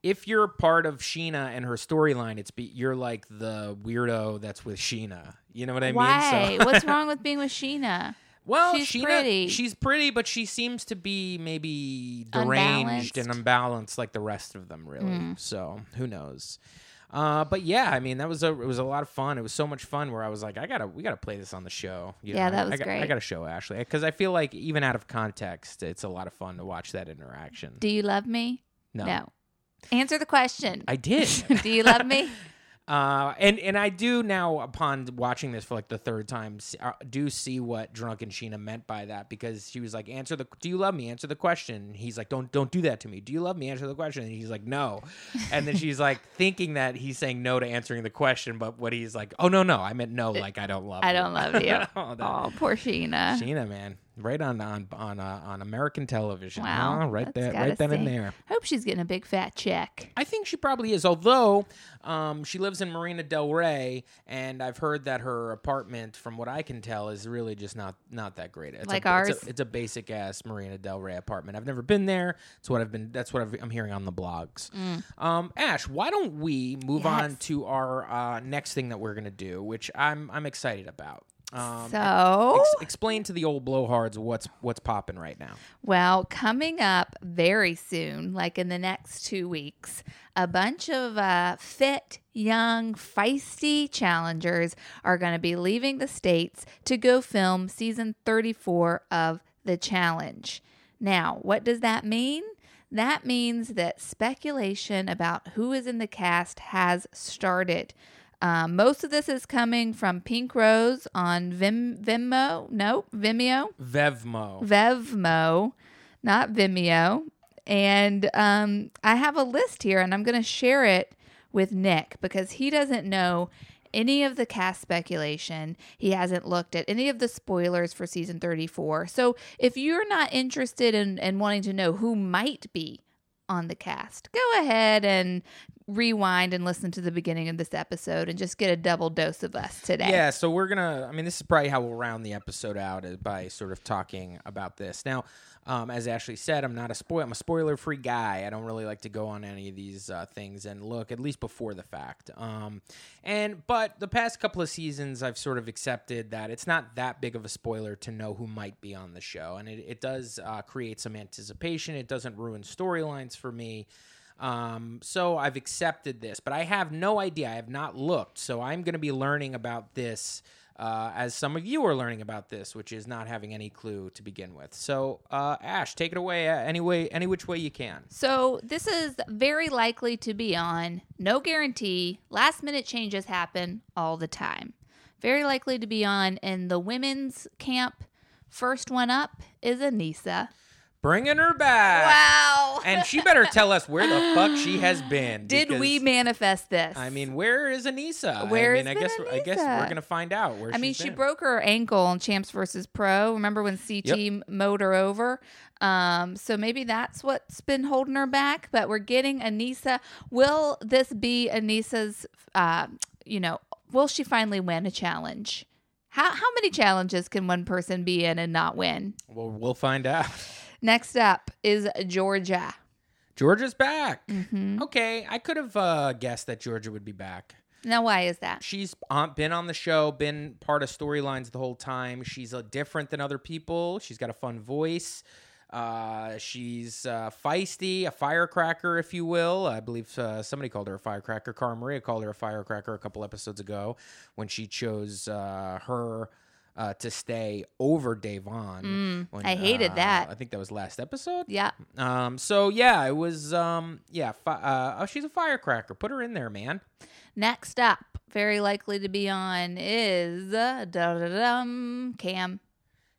if you're part of Scheana and her storyline, it's be you're like the weirdo that's with Scheana. You know what I Why? mean? So, What's *laughs* wrong with being with Scheana? Well, She's Scheana, pretty. She's pretty, but she seems to be maybe deranged Unbalanced. and unbalanced like the rest of them, really. Hmm. So who knows? Uh, but yeah, I mean that was a it was a lot of fun. It was so much fun where I was like, I gotta we gotta play this on the show. You Yeah, know, that I- was I, got- I great. gotta show Ashley because I feel like even out of context, it's a lot of fun to watch that interaction. Do you love me? No. No. Answer the question. I did. *laughs* Do you love me? *laughs* Uh, and and I do now, upon watching this for like the third time, uh, do see what drunken Scheana meant by that because she was like, "Answer the, do you love me? Answer the question." He's like, "Don't don't do that to me. Do you love me? Answer the question." And he's like, "No," *laughs* and then she's like thinking that he's saying no to answering the question, but what he's like, "Oh no no, I meant no, like I don't love. I you." don't love you. *laughs* oh, that, Oh, poor Scheana. Scheana, man, right on on on uh, on American television. Wow, Huh? right there, right then and there. Hope she's getting a big fat check. I think she probably is, although um, she lives in Marina Del Rey, and I've heard that her apartment, from what I can tell, is really just not not that great. It's Like a, ours? It's a, it's a basic ass Marina Del Rey apartment. I've never been there. It's what I've been. That's what I've, I'm hearing on the blogs. Um, Ash, why don't we move on Mm. To our uh, next thing that we're gonna do, which I'm I'm excited about. Um, So, ex- explain to the old blowhards what's what's popping right now. well, coming up very soon, like in the next two weeks, a bunch of uh, fit, young, feisty challengers are going to be leaving the States to go film season 34 of The Challenge. Now, what does that mean? That means that speculation about who is in the cast has started. Um, most of this is coming from Pink Rose on Vim, Vimeo. No, Vimeo. Vevmo. Vevmo, not Vimeo. And um, I have a list here, and I'm going to share it with Nick because he doesn't know any of the cast speculation. He hasn't looked at any of the spoilers for season 34. So if you're not interested in, in wanting to know who might be on the cast, go ahead and rewind and listen to the beginning of this episode and just get a double dose of us today. Yeah, so we're gonna. I mean, this is probably how we'll round the episode out by sort of talking about this. Now, um, as Ashley said, I'm not a spoil. I'm a spoiler-free guy. I don't really like to go on any of these uh, things and look at least before the fact. Um, and but the past couple of seasons, I've sort of accepted that it's not that big of a spoiler to know who might be on the show, and it, it does uh, create some anticipation. It doesn't ruin storylines for me. Um, so I've accepted this, but I have no idea. I have not looked. So I'm going to be learning about this uh, as some of you are learning about this, which is not having any clue to begin with. So uh, Ash, take it away uh, any way, any which way you can. So this is very likely to be on. No guarantee. Last minute changes happen all the time. Very likely to be on in the women's camp. First one up is Aneesa. Bringing her back. Wow. And she better tell us where the fuck she has *gasps* been. Did we manifest this? I mean, where is Aneesa? Where I is mean, I guess I guess we're gonna find out where. I mean, she been. broke her ankle in Champs versus Pro. Remember when CT Yep. mowed her over? Um, so maybe that's what's been holding her back. But we're getting Aneesa. Will this be Aneesa's? Uh, you know, will she finally win a challenge? How how many challenges can one person be in and not win? Well, we'll find out. Next up is Georgia. Georgia's back. Mm-hmm. Okay, I could have uh, guessed that Georgia would be back. Now, why is that? She's on, been on the show, been part of storylines the whole time. She's uh, different than other people. She's got a fun voice. Uh, she's uh, feisty, a firecracker, if you will. I believe uh, somebody called her a firecracker. Cara Maria called her a firecracker a couple episodes ago when she chose uh, her uh, to stay over Davon. when, Mm, I hated uh, that. I think that was last episode. Yeah. Um. So yeah, it was. Um. Yeah. Fi- uh. Oh, she's a firecracker. Put her in there, man. Next up, very likely to be on is uh, Kam.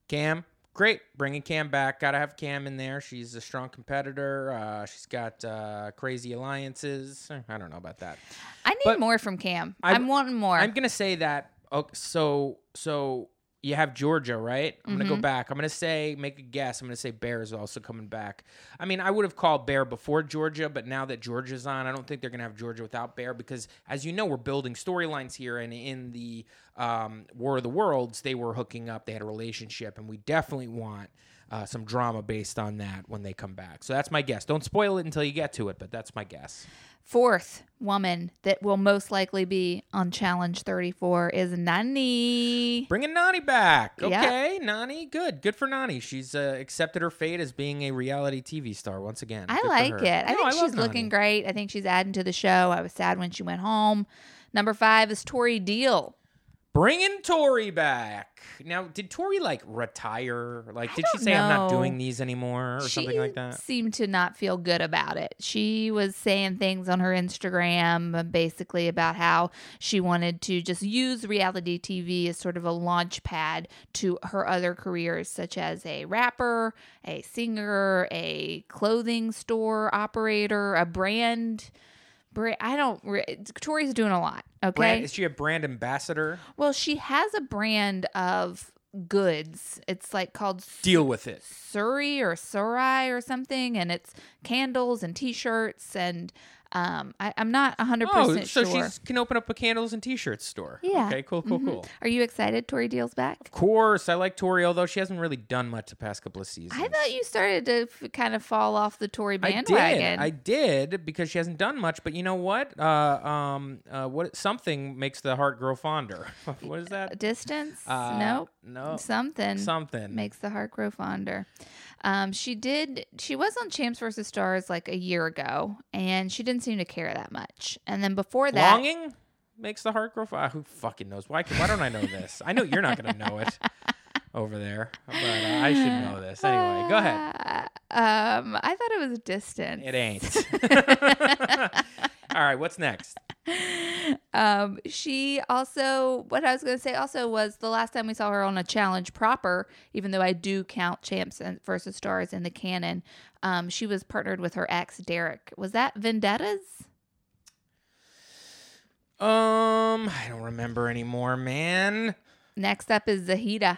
Kam, great. Bringing Kam back. Got to have Kam in there. She's a strong competitor. Uh, she's got uh, crazy alliances. Eh, I don't know about that. I need But more from Kam. I- I'm wanting more. I'm gonna say that. Okay, so so you have Georgia, right? I'm gonna go Mm-hmm. back. I'm gonna say make a guess. I'm gonna say Bear is also coming back. I mean, I would have called Bear before Georgia, but now that Georgia's on, I don't think they're gonna have Georgia without Bear because, as you know, we're building storylines here, and in the um, War of the Worlds, they were hooking up. They had a relationship, and we definitely want. Uh, some drama based on that when they come back. So that's my guess. Don't spoil it until you get to it, but that's my guess. Fourth woman that will most likely be on Challenge 34 is Nany. Bringing Nany back. Okay, Nany, good. Good for Nany. She's uh, accepted her fate as being a reality TV star once again. I Good like it. I No, think love she's looking great. I think she's adding to the show. I was sad when she went home. Number five is Tori Deal. Bringing Tori back. Now, did Tori like retire? Like, I did she say I'm not doing these anymore or she something like that? She seemed to not feel good about it. She was saying things on her Instagram uh, basically about how she wanted to just use reality TV as sort of a launch pad to her other careers, such as a rapper, a singer, a clothing store operator, a brand. Bra- I don't. re- Tori's doing a lot. Okay. Brand, is she a brand ambassador? well, she has a brand of goods. It's like called Deal with it. Surrey or Surai or something, and it's candles and T-shirts, and um, I, I'm not 100% Oh, percent so sure. she can open up a candles and t-shirts store. Yeah. Okay, cool, cool, Mhm. cool. Are you excited? Tori Deal's back. Of course, I like Tori, although she hasn't really done much the past couple of seasons. I thought you started to f- kind of fall off the Tori I bandwagon. did. I did because she hasn't done much. But you know what? Uh, um, uh, what something makes the heart grow fonder. *laughs* what is that? Distance? Uh, nope. No. Something. Something. makes the heart grow fonder. Um, she did. She was on Champs versus Stars like a year ago, and she didn't seem to care that much. And then before that, Longing makes the heart grow fonder. Who fucking knows? Why? Why don't I know this? I know you're not gonna know it *laughs* over there, but uh, I should know this anyway. Go ahead. Uh, um, I thought it was distant. It ain't. *laughs* *laughs* All right. What's next? *laughs* Um, she also, what I was going to say also was the last time we saw her on a challenge proper, even though I do count champs and versus stars in the canon, um, she was partnered with her ex Derek. Was that Vendettas? Um, I don't remember anymore, man. Next up is Zahida.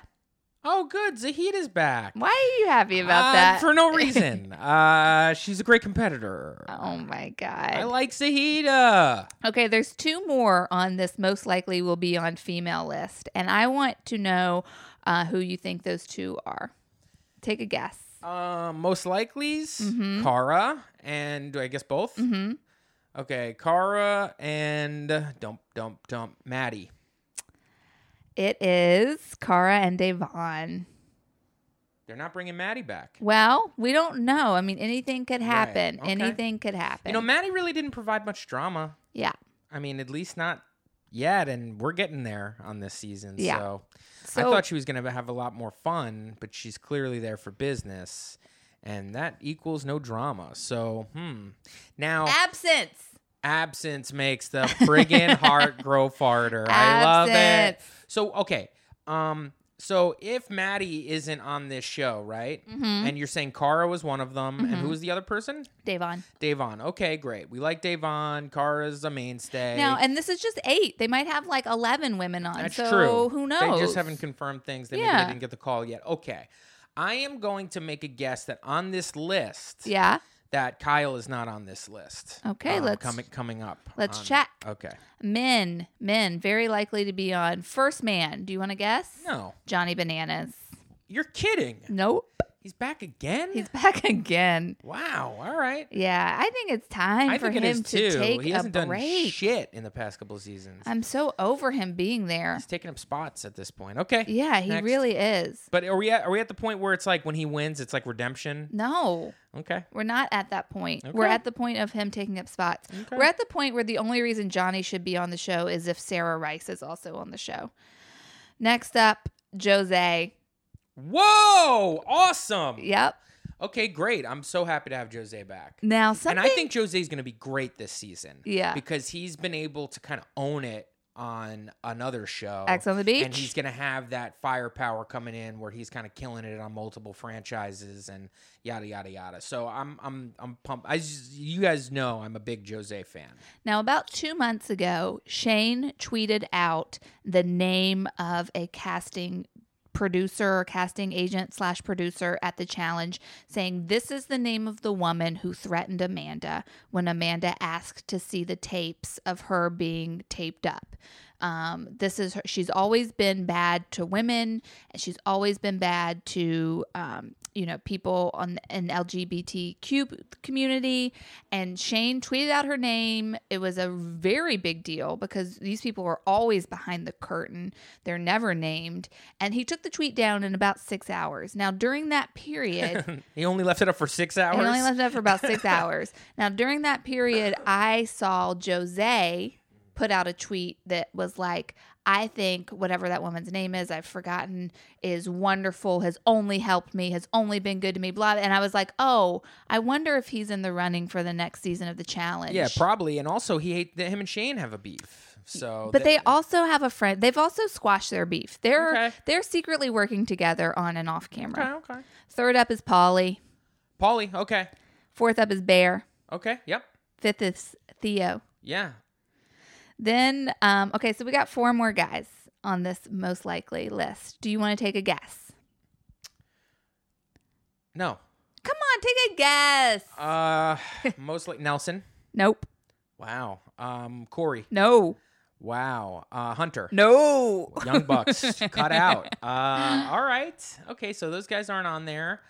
Oh, good. Zahid's back. Why are you happy about Uh, that? For no *laughs* reason. uh, she's a great competitor. oh my god. I like Zahida. Okay, there's two more on this most likely will be on female list, and I want to know uh, who you think those two are. Take a guess. Um, most likely's Mhm. Cara and do I guess both. hmm Okay, Cara and uh, dump dump dump Maddie. It is Cara and Devon. They're not bringing Maddie back. Well, we don't know. I mean, anything could Right, happen. okay. Anything could happen. You know, Maddie really didn't provide much drama. yeah. I mean, at least not yet, and we're getting there on this season. Yeah. So, So I thought she was going to have a lot more fun, but she's clearly there for business, and that equals no drama. So, hmm. Now, absence. Absence makes the friggin' heart *laughs* grow farther. I love it. So, okay. Um, So if Maddie isn't on this show, right? Mm-hmm. And you're saying Cara was one of them, and who was the other person? Davon. Davon. Okay, great. We like Davon. Cara's a mainstay. Now, and this is just eight. They might have like 11 women on. That's so true. who knows? They just haven't confirmed things. They maybe Yeah. they didn't get the call yet. Okay. I am going to make a guess that on this list, Yeah. That Kyle is not on this list. Okay, um, let's- coming coming up. let's on- check. Okay. Men. Men. Very likely to be on. First man. Do you want to guess? No, Johnny Bananas. you're kidding. Nope. He's back again. He's back *laughs* again. wow. All right. Yeah, I think it's time I for him to take he a hasn't done break. shit in the past couple of seasons. I'm so over him being there. He's taking up spots at this point. Okay. Yeah, he Next. really is. But are we at, are we at the point where it's like when he wins, it's like redemption? No, Okay. we're not at that point. We're at the point of him taking up spots. Okay. We're at the point where the only reason Johnny should be on the show is if Sarah Rice is also on the show. Next up, Jose. Whoa! Awesome. Yep. Okay, great. I'm so happy to have Jose back. Now something. And I think Jose's going to be great this season. Yeah. Because he's been able to kind of own it on another show. Ex on the Beach. And he's going to have that firepower coming in where he's kind of killing it on multiple franchises and yada yada yada. So I'm I'm I'm pumped. I just, you guys know I'm a big Jose fan. Now, about two months ago, Shane tweeted out the name of a casting producer or casting agent slash producer at the challenge saying this is the name of the woman who threatened amanda when amanda asked to see the tapes of her being taped up. Um, this is her, she's always been bad to women and she's always been bad to um, you know people on an lgbtq community. And shane tweeted out her name. It was a very big deal because these people are always behind the curtain. They're never named. And he took the tweet down in about six hours. Now during that period *laughs* He only left it up for six hours. he only left it up for about six *laughs* hours. Now, during that period, I saw Jose put out a tweet that was like, I think whatever that woman's name is, I've forgotten, is wonderful, has only helped me, has only been good to me, blah. And I was like, oh, I wonder if he's in the running for the next season of the challenge. yeah, probably. And also, he hate him and Shane have a beef. So, But they that- also have a friend. They've also squashed their beef. They're Okay. they're secretly working together on and off camera. okay, okay. Third up is Paulie. Polly. okay, Fourth up is Bear. okay, yep, Fifth is Theo. yeah. Then, um, okay, so we got four more guys on this most likely list. Do you want to take a guess? No, Come on, take a guess. uh, *laughs* mostly Nelson. Nope. Wow. Um, Corey. No. Wow. Uh, Hunter. No. Young Bucks. *laughs* cut out. Uh, all right. Okay, so those guys aren't on there.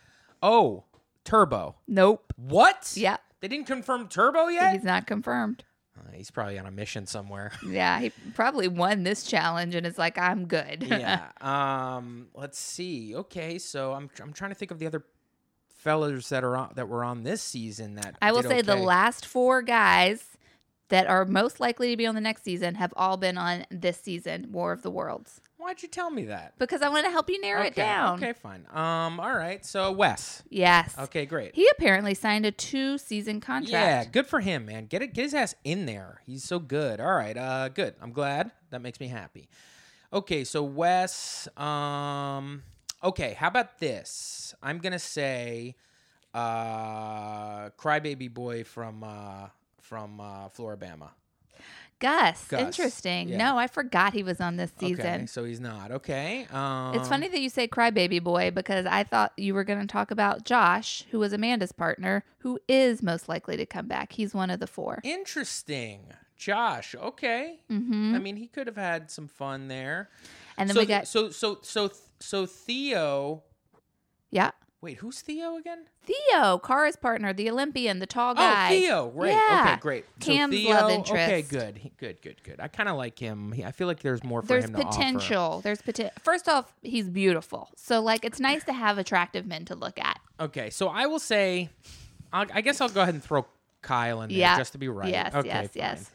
Oh, Turbo. Nope. What? Yeah. They didn't confirm Turbo yet? He's not confirmed. Uh, he's probably on a mission somewhere. *laughs* Yeah, he probably won this challenge and is like, I'm good. *laughs* yeah. Um. Let's see. Okay. So I'm I'm trying to think of the other fellas that are on that were on this season that I will say the last four guys that are most likely to be on the next season have all been on this season, War of the Worlds. Why'd you tell me that? Because I want to help you narrow it okay. down. Okay. Fine. Um. All right. So Wes. Yes. Okay. Great. He apparently signed a two season contract. Yeah, contract. good for him, man. Get it, get his ass in there. He's so good. All right, uh, good. I'm glad. That makes me happy. Okay, so Wes. Um, okay, how about this? I'm gonna say, uh, Crybaby Boy from uh, from uh, Floribama. Gus, Gus, Interesting. yeah. No, I forgot he was on this Okay, season. so he's not. Okay. Um, It's funny that you say crybaby boy because I thought you were going to talk about Josh, who was Amanda's partner, who is most likely to come back. He's one of the four. Interesting. Josh. Okay. Mm-hmm. I mean, he could have had some fun there. And then so, we got so so so so Theo. yeah, Wait, who's Theo again? Theo, Cara's partner, the Olympian, the tall oh, guy. Oh, Theo. Right. Yeah. Okay, great. So Kam's Theo, love interest. Okay, good. He- Good, good, good. I kind of like him. He, I feel like there's more for There's him to offer. potential. There's potential. First off, he's beautiful. So like, it's nice to have attractive men to look at. Okay, so I will say, I'll, I guess I'll go ahead and throw Kyle in there Yeah. just to be right. Yes, okay, yes, fine. yes.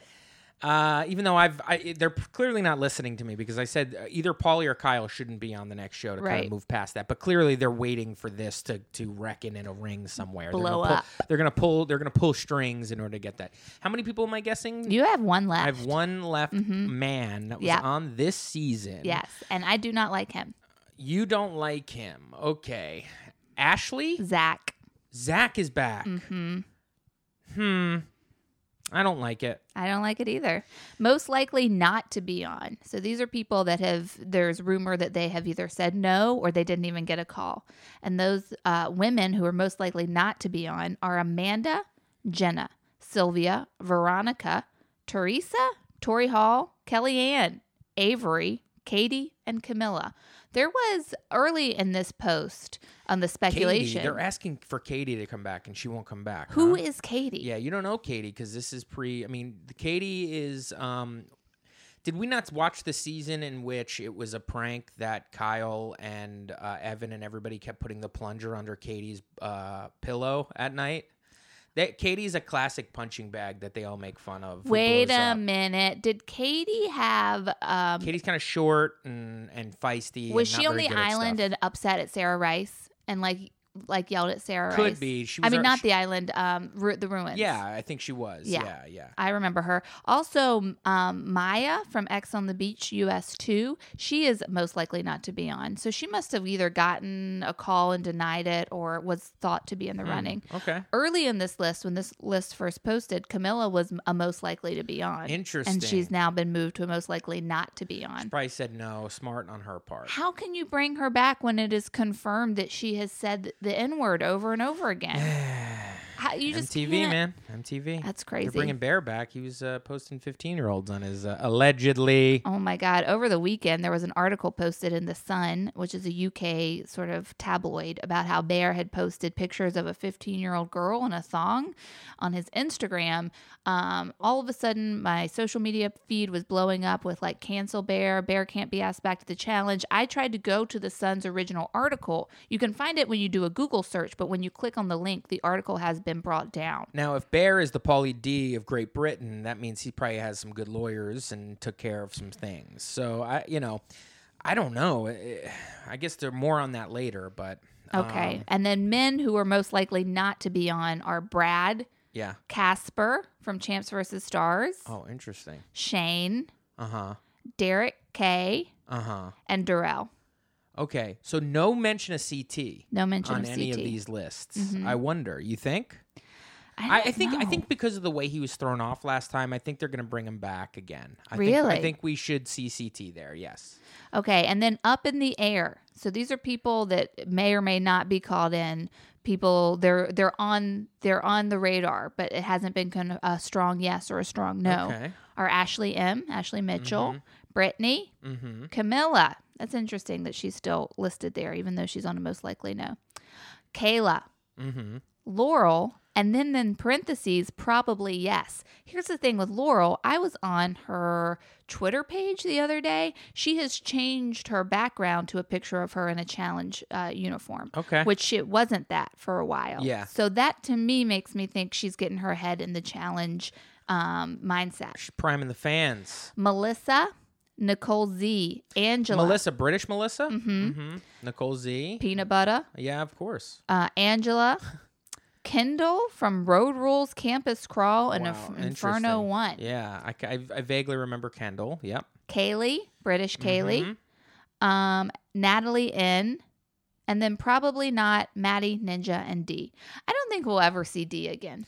Uh, even though I've, I, they're clearly not listening to me because I said uh, either Paulie or Kyle shouldn't be on the next show to kind of move past that. But clearly they're waiting for this to to reckon in a ring somewhere. They're Blow gonna pull, up. They're gonna pull. They're gonna pull strings in order to get that. How many people am I guessing? You have one left. I have one left man that was Yeah. on this season. Yes, and I do not like him. You don't like him. Okay. Ashley? Zach. Zach is back. Mm-hmm. Hmm. I don't like it. I don't like it either. Most likely not to be on. So these are people that have, there's rumor that they have either said no or they didn't even get a call. And those uh, women who are most likely not to be on are Amanda, Jenna, Sylvia, Veronica, Teresa, Tori Hall, Kellyanne, Avery, Katie, and Camilla. There was early in this post on the Katie, speculation. they're asking for Katie to come back, and she won't come back. Who huh? is Katie? Yeah, you don't know Katie because this is pre. I mean, Katie is. um Did we not watch the season in which it was a prank that Kyle and uh, Evan and everybody kept putting the plunger under Katie's uh, pillow at night? That Katie's a classic punching bag that they all make fun of. Wait a up. minute. Did Katie have um Katie's kind of short and and feisty. was she on the island and upset at Sarah Rice and like like yelled at Sarah Could Rice? be. She I mean our- not she- the island, um ru- the ruins. Yeah, I think she was. Yeah. Yeah, yeah. I remember her. Also, um, Maya from Ex on the Beach US 2, she is most likely not to be on. So she must have either gotten a call and denied it or was thought to be in the running. Okay. Early in this list, when this list first posted, Camilla was a most likely to be on. Interesting. And she's now been moved to a most likely not to be on. Probably said no. Smart on her part. How can you bring her back when it is confirmed that she has said the N word over and over again? How, you just MTV, can't- man. MTV. That's crazy. They're bringing Bear back. He was uh, posting 15 year olds on his uh, allegedly. Oh my God. Over the weekend, there was an article posted in The Sun, which is a UK sort of tabloid, about how Bear had posted pictures of a 15 year old girl in a thong on his Instagram. Um, all of a sudden, my social media feed was blowing up with like, cancel Bear, Bear can't be asked back to the challenge. I tried to go to The Sun's original article. You can find it when you do a Google search, but when you click on the link, the article has been brought down. Now, if Bear is the Pauly D of Great Britain, that means he probably has some good lawyers and took care of some things. So I, you know, I don't know. I guess there more on that later, but Okay. um, and then men who are most likely not to be on are Brad. yeah. Casper from Champs versus Stars, Oh, interesting. Shane, Uh huh. Derek K, Uh huh. and Darrell. Okay, so no mention of CT No mention on of any of these lists. I wonder. You think? I, I, think I think because of the way he was thrown off last time, I think they're going to bring him back again. I Think, Really? I think we should see CT there. Yes. Okay, and then up in the air. So these are people that may or may not be called in. People they're they're on they're on the radar, but it hasn't been con- a strong yes or a strong no. Okay. Are Ashley M, Ashley Mitchell, Brittany, Mm-hmm. Camilla. That's interesting that she's still listed there, even though she's on a most likely no. Kayla, Mm-hmm. Laurel, and then in parentheses, probably yes. Here's the thing with Laurel. I was on her Twitter page the other day. She has changed her background to a picture of her in a challenge uh, uniform. Okay. Which it wasn't that for a while. Yeah. So that to me makes me think she's getting her head in the challenge um, mindset. She's priming the fans. Melissa, Nicole Z, Angela, Melissa, British Melissa. Mm-hmm. Nicole Z. Peanut Butter, Yeah, of course. uh, Angela, *laughs* Kendall from Road Rules Campus Crawl and Wow, Inf- Inferno interesting. One. Yeah, I, I, I vaguely remember Kendall. Yep. Kaylee, British Kaylee, Mhm. um, Natalie N, and then probably not Maddie, Ninja, and D. I don't think we'll ever see D again.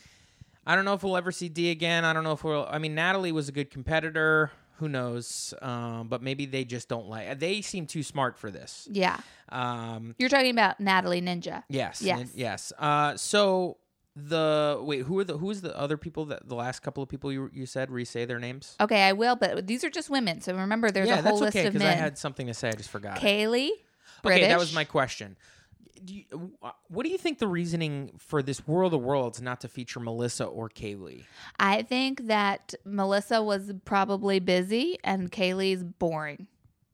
I don't know if we'll ever see D again. I don't know if we'll. I mean, Natalie was a good competitor. Who knows? Um, but maybe they just don't like. They seem too smart for this. Yeah. Um, You're talking about Natalie Ninja. yes. Yes. nin- Yes. Uh, so the wait, who are the who's the other people that the last couple of people you you said re-say their names? Okay, I will, but these are just women. So remember, there's yeah, a whole that's list okay of because men. I had something to say. I just forgot. Kaylee, British. Okay, that was my question. Do you, uh, what do you think the reasoning for this World of Worlds not to feature Melissa or Kaylee? I think that Melissa was probably busy and Kaylee's boring.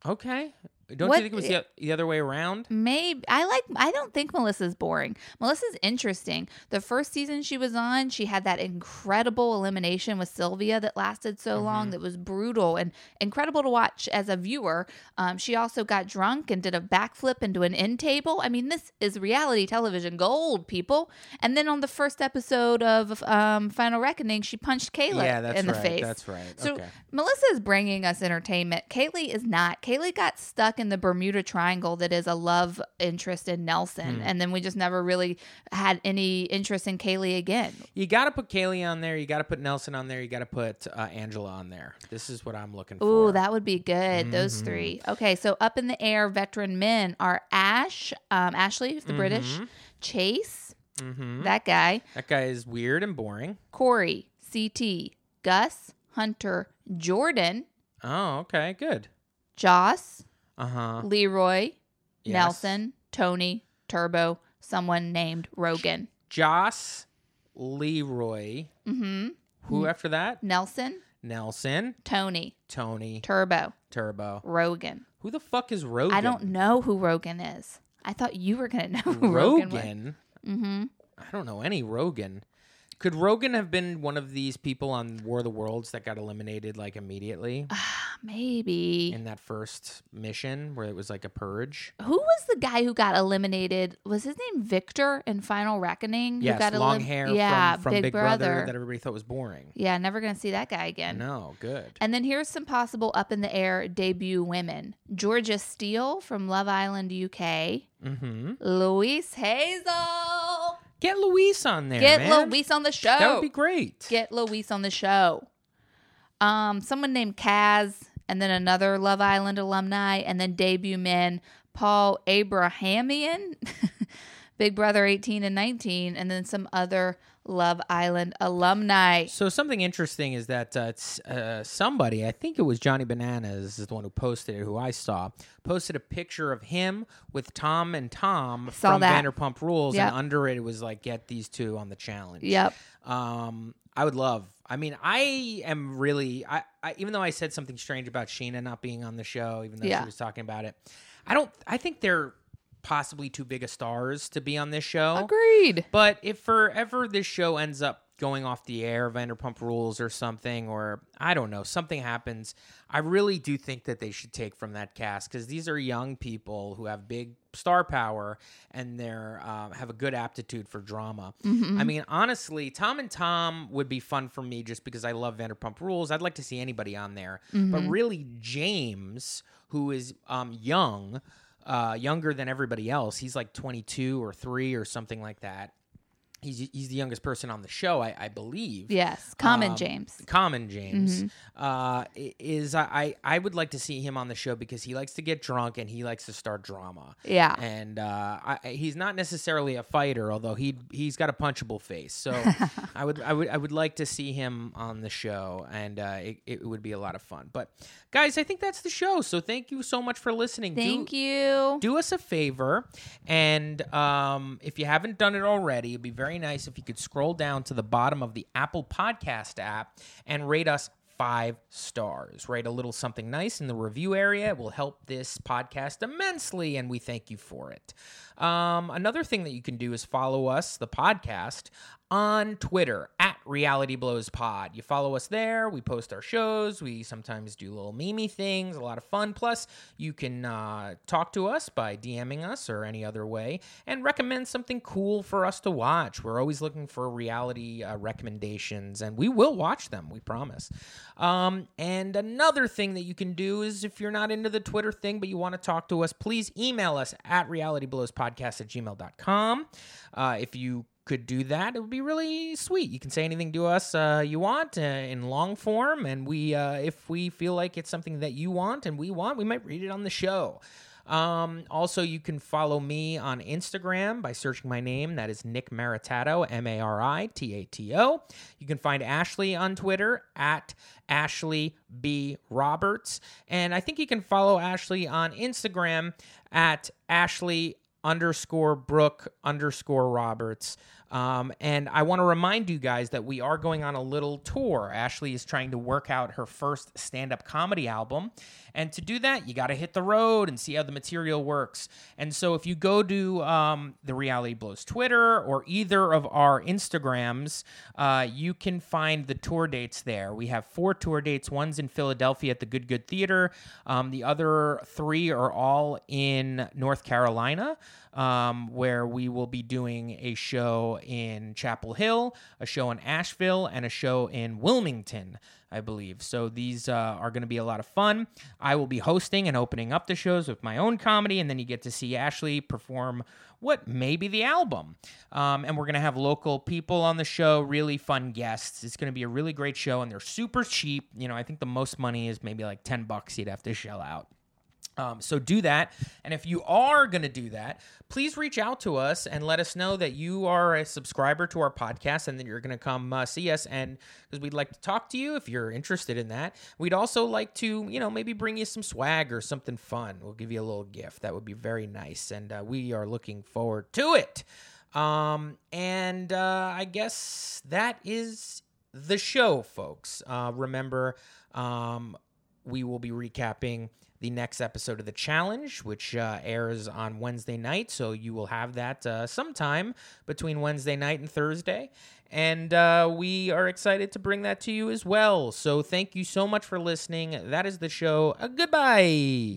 Okay. Don't What- you think it was the, the other way around? Maybe I like. I don't think Melissa's boring. Melissa's interesting. The first season she was on, she had that incredible elimination with Sylvia that lasted so Mm-hmm. long. That was brutal and incredible to watch as a viewer. Um, she also got drunk and did a backflip into an end table. I mean, this is reality television gold, people. And then on the first episode of um, Final Reckoning, she punched Kayla Yeah, in the right. face. That's right. So Okay. Melissa is bringing us entertainment. Kaylee is not. Kaylee got stuck stuck in the Bermuda Triangle that is a love interest in Nelson, and then we just never really had any interest in Kaylee again. You got to put Kaylee on there. You got to put Nelson on there. You got to put uh, Angela on there. This is what I'm looking for. Ooh, that would be good. Those Mm-hmm. three. Okay, so up in the air, veteran men are Ash, um, Ashley, the British, Chase, Mm-hmm. that guy, That guy is weird and boring. Corey, CT, Gus, Hunter, Jordan, Oh, okay, good. Joss, Uh huh. Leroy, Yes. Nelson, Tony, Turbo, someone named Rogan. Joss, Leroy. Mm-hmm. Who after that? Nelson, Nelson, Tony, Tony, Turbo, Turbo. Rogan. Who the fuck is Rogan? I don't know who Rogan is. I thought you were gonna *laughs* know who Rogan. Rogan. Mm-hmm. I don't know any Rogan. Could Rogan have been one of these people on War of the Worlds that got eliminated like immediately *sighs* *sighs* Maybe. in that first mission where it was like a purge? Who was the guy who got eliminated? Was his name Victor in Final Reckoning? who Yes, got long elim- hair Yeah, from, from Big, Brother. that everybody thought was boring. yeah, never gonna see that guy again. No, good. And then here's some possible up in the air debut women: Georgia Steele from Love Island UK, Mm-hmm. Louise Hazel. Get Louise on there, Get man. Louise on the show. That would be great. Get Louise on the show. Um, someone named Kaz, and then another Love Island alumni, and then debut men Paul Abrahamian, *laughs* Big Brother 18 and 19, and then some other Love Island alumni. So something interesting is that uh, uh, somebody, I think it was Johnny Bananas, is the one who posted it, who I saw, posted a picture of him with Tom and Tom from that. Vanderpump Rules, Yep. and under it, it was like, "Get these two on the challenge." Yep. Um, I would love. I mean, I am really. I, I even though I said something strange about Scheana not being on the show, even though Yeah. she was talking about it, I don't. I think they're possibly too big of stars to be on this show. Agreed. But if forever this show ends up going off the air, Vanderpump Rules or something, or I don't know, something happens, I really do think that they should take from that cast because these are young people who have big star power and they're um, have a good aptitude for drama. I mean, honestly, Tom and Tom would be fun for me just because I love Vanderpump Rules. I'd like to see anybody on there, but really, James, who is um, young. Uh, younger than everybody else. He's like 22 or 3 or something like that. He's, he's the youngest person on the show, I, I believe. Yes. Common Um, James. Common James uh, is I, I I would like to see him on the show because he likes to get drunk and he likes to start drama. Yeah. and uh, I, he's not necessarily a fighter, although he he's got a punchable face. So *laughs* I would I would I would like to see him on the show, and uh, it, it would be a lot of fun. But guys, I think that's the show. So thank you so much for listening. Thank Do- you. do us a favor and um, if you haven't done it already it'd be very nice if you could scroll down to the bottom of the apple podcast app and rate us five stars. Write a little something nice in the review area. It will help this podcast immensely and we thank you for it. Um, another thing that you can do is follow us the podcast on Twitter at Reality Blows Pod. You follow us there. We post our shows. We sometimes do little mimi things, a lot of fun. Plus, you can uh, talk to us by DMing us or any other way and recommend something cool for us to watch. We're always looking for reality uh, recommendations and we will watch them, we promise. Um, and another thing that you can do is if you're not into the Twitter thing but you want to talk to us, please email us at realityblowspodcast at gmail.com. Uh, if you could do that, it would be really sweet. You can say anything to us uh, you want uh, in long form, and we, uh, if we feel like it's something that you want and we want, we might read it on the show. Um, also, you can follow me on Instagram by searching my name. That is Nick Maritato, M A R I T A T O. You can find Ashley on Twitter at Ashley B. Roberts. And I think you can follow Ashley on Instagram at Ashley underscore Brooke underscore Roberts. Um, and I want to remind you guys that we are going on a little tour. Ashley is trying to work out her first stand up comedy album. And to do that, you got to hit the road and see how the material works. And so if you go to um, the Reality Blows Twitter or either of our Instagrams, uh, you can find the tour dates there. We have four tour dates. One's in Philadelphia at the Good Good Theater. Um, the other three are all in North Carolina, um, where we will be doing a show in Chapel Hill, a show in Asheville, and a show in Wilmington. I believe. So these uh, are going to be a lot of fun. I will be hosting and opening up the shows with my own comedy, and then you get to see Ashley perform what may be the album. Um, and we're going to have local people on the show, really fun guests. It's going to be a really great show, and they're super cheap. You know, I think the most money is maybe like 10 bucks you'd have to shell out. Um, so do that. And if you are going to do that, please reach out to us and let us know that you are a subscriber to our podcast and that you're going to come uh, see us. And because we'd like to talk to you if you're interested in that. We'd also like to, you know, maybe bring you some swag or something fun. We'll give you a little gift. That would be very nice. And uh, we are looking forward to it. Um, and uh, I guess that is the show, folks. Uh, remember, um, we will be recapping the next episode of the challenge, which uh, airs on Wednesday night. So you will have that uh, sometime between Wednesday night and Thursday. And uh, we are excited to bring that to you as well. So thank you so much for listening. That is the show. Goodbye.